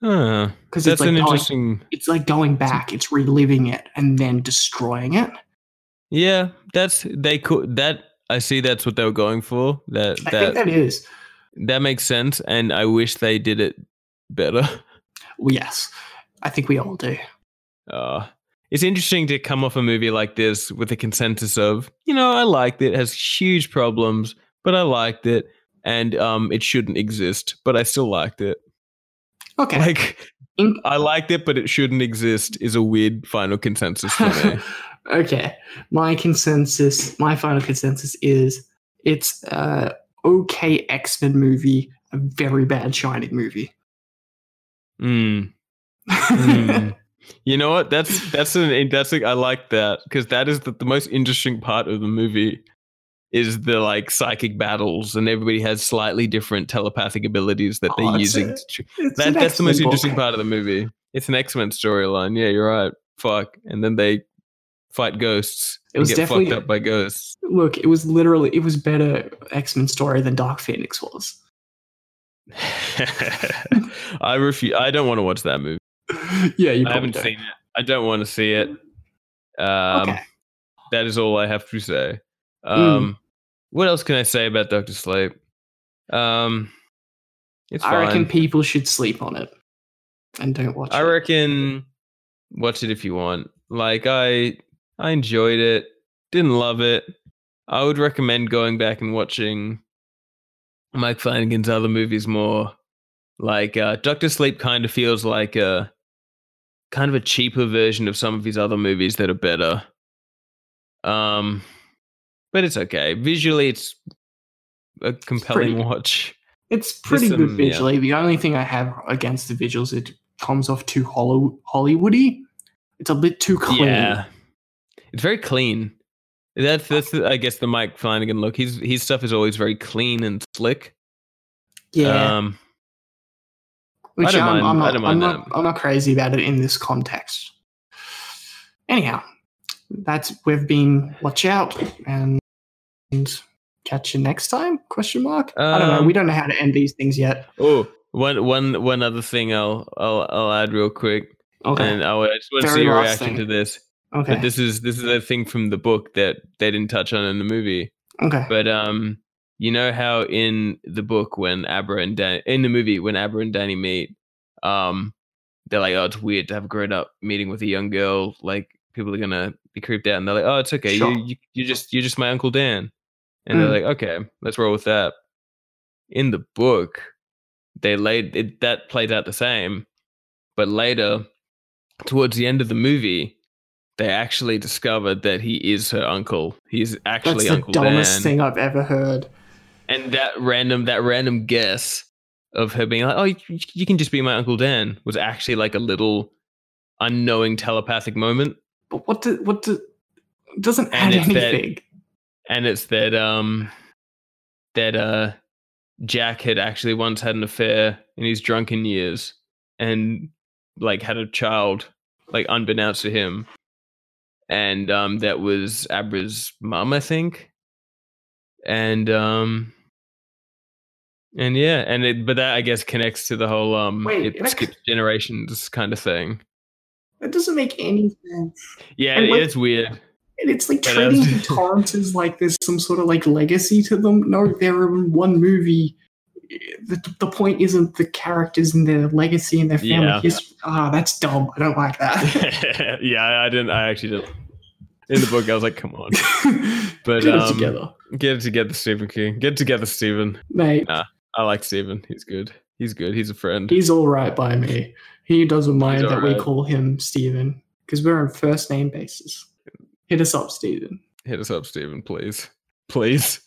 Because That's it's like an going, interesting. it's like going back, it's reliving it and then destroying it. Yeah, that's they could that. I see. That's what they were going for. That I that think that is. that makes sense, and I wish they did it better. Well, yes, I think we all do. Uh, it's interesting to come off a movie like this with a consensus of, you know, I liked it. it has huge problems, but I liked it, and um, it shouldn't exist, but I still liked it. Okay. Like, In- I liked it, but it shouldn't exist. Is a weird final consensus for me. okay. My consensus, my final consensus is it's a okay X Men movie, a very bad Shining movie. Mm. Mm. You know what? That's that's an that's a, I like that because that is the, the most interesting part of the movie is the like psychic battles and everybody has slightly different telepathic abilities that Oh, they're it's using. a- to that that's the most interesting part of the movie. It's an X Men storyline. Yeah, you're right. Fuck, and then they fight ghosts. It was and get definitely- fucked up by ghosts. Look, it was literally it was better X Men story than Dark Phoenix was. I refuse. I don't want to watch that movie. Yeah, you I haven't don't. seen it. I don't want to see it. Um, okay. That is all I have to say. Mm. Um, What else can I say about Doctor Sleep? Um, it's I fine. reckon people should sleep on it and don't watch I it. reckon watch it if you want. Like I, I enjoyed it. Didn't love it. I would recommend going back and watching Mike Flanagan's other movies more. Like uh, Doctor Sleep kind of feels like a kind of a cheaper version of some of his other movies that are better. Um, but it's okay. Visually, it's a compelling pretty- watch. It's pretty some- good yeah. visually. The only thing I have against the visuals, it comes off too hollow, Hollywoody. It's a bit too clean. Yeah, it's very clean. That's that's I guess the Mike Flanagan look. His his stuff is always very clean and slick. Yeah. Um, Which I'm, I'm I not, don't I'm, mind not, I'm not crazy about it in this context. Anyhow, that's we've been watch out and, and catch you next time? Question mark. I don't know. Um, We don't know how to end these things yet. oh, one one one other thing I'll I'll I'll add real quick, Okay. and I I just want to see your reaction thing. to this. okay. But this is this is a thing from the book that they didn't touch on in the movie. okay. But um, you know how in the book when Abra and Dan in the movie when Abra and Danny meet, um, they're like, oh, it's weird to have a grown up meeting with a young girl. Like people are gonna be creeped out, and they're like, oh, it's okay. Sure. You you you just you're just my uncle Dan, and they're Mm. like, okay, let's roll with that. In the book, they laid it, that played out the same, but later, towards the end of the movie. They actually discovered that he is her uncle. He's actually That's the Uncle dumbest Dan thing I've ever heard. And that random that random guess of her being like, "Oh, you, you can just be my uncle Dan," was actually like a little unknowing telepathic moment, But what do, what do, it doesn't And add that- anything. and it's that um that uh Jack had actually once had an affair in his drunken years and like had a child like unbeknownst to him. And um that was Abra's mum I think. And um and yeah and it but that I guess connects to the whole um Wait, it skips generations kind of thing That doesn't make any sense. yeah it- what- it's weird And it's like But, uh, treating the Torrance as like there's some sort of like legacy to them. No, they're in one movie. The, the point isn't the characters and their legacy and their family Yeah. history. Ah, that's dumb. I don't like that. yeah I didn't I actually didn't in the book I was like come on But, Get it um, together, Get it together, Stephen King. Get it together, Stephen. mate. I like Stephen. He's good. He's good. He's a friend. He's all right by me. He doesn't mind that we call him Steven because we're on first name basis. Hit us up, Steven. Hit us up, Stephen, please. Please.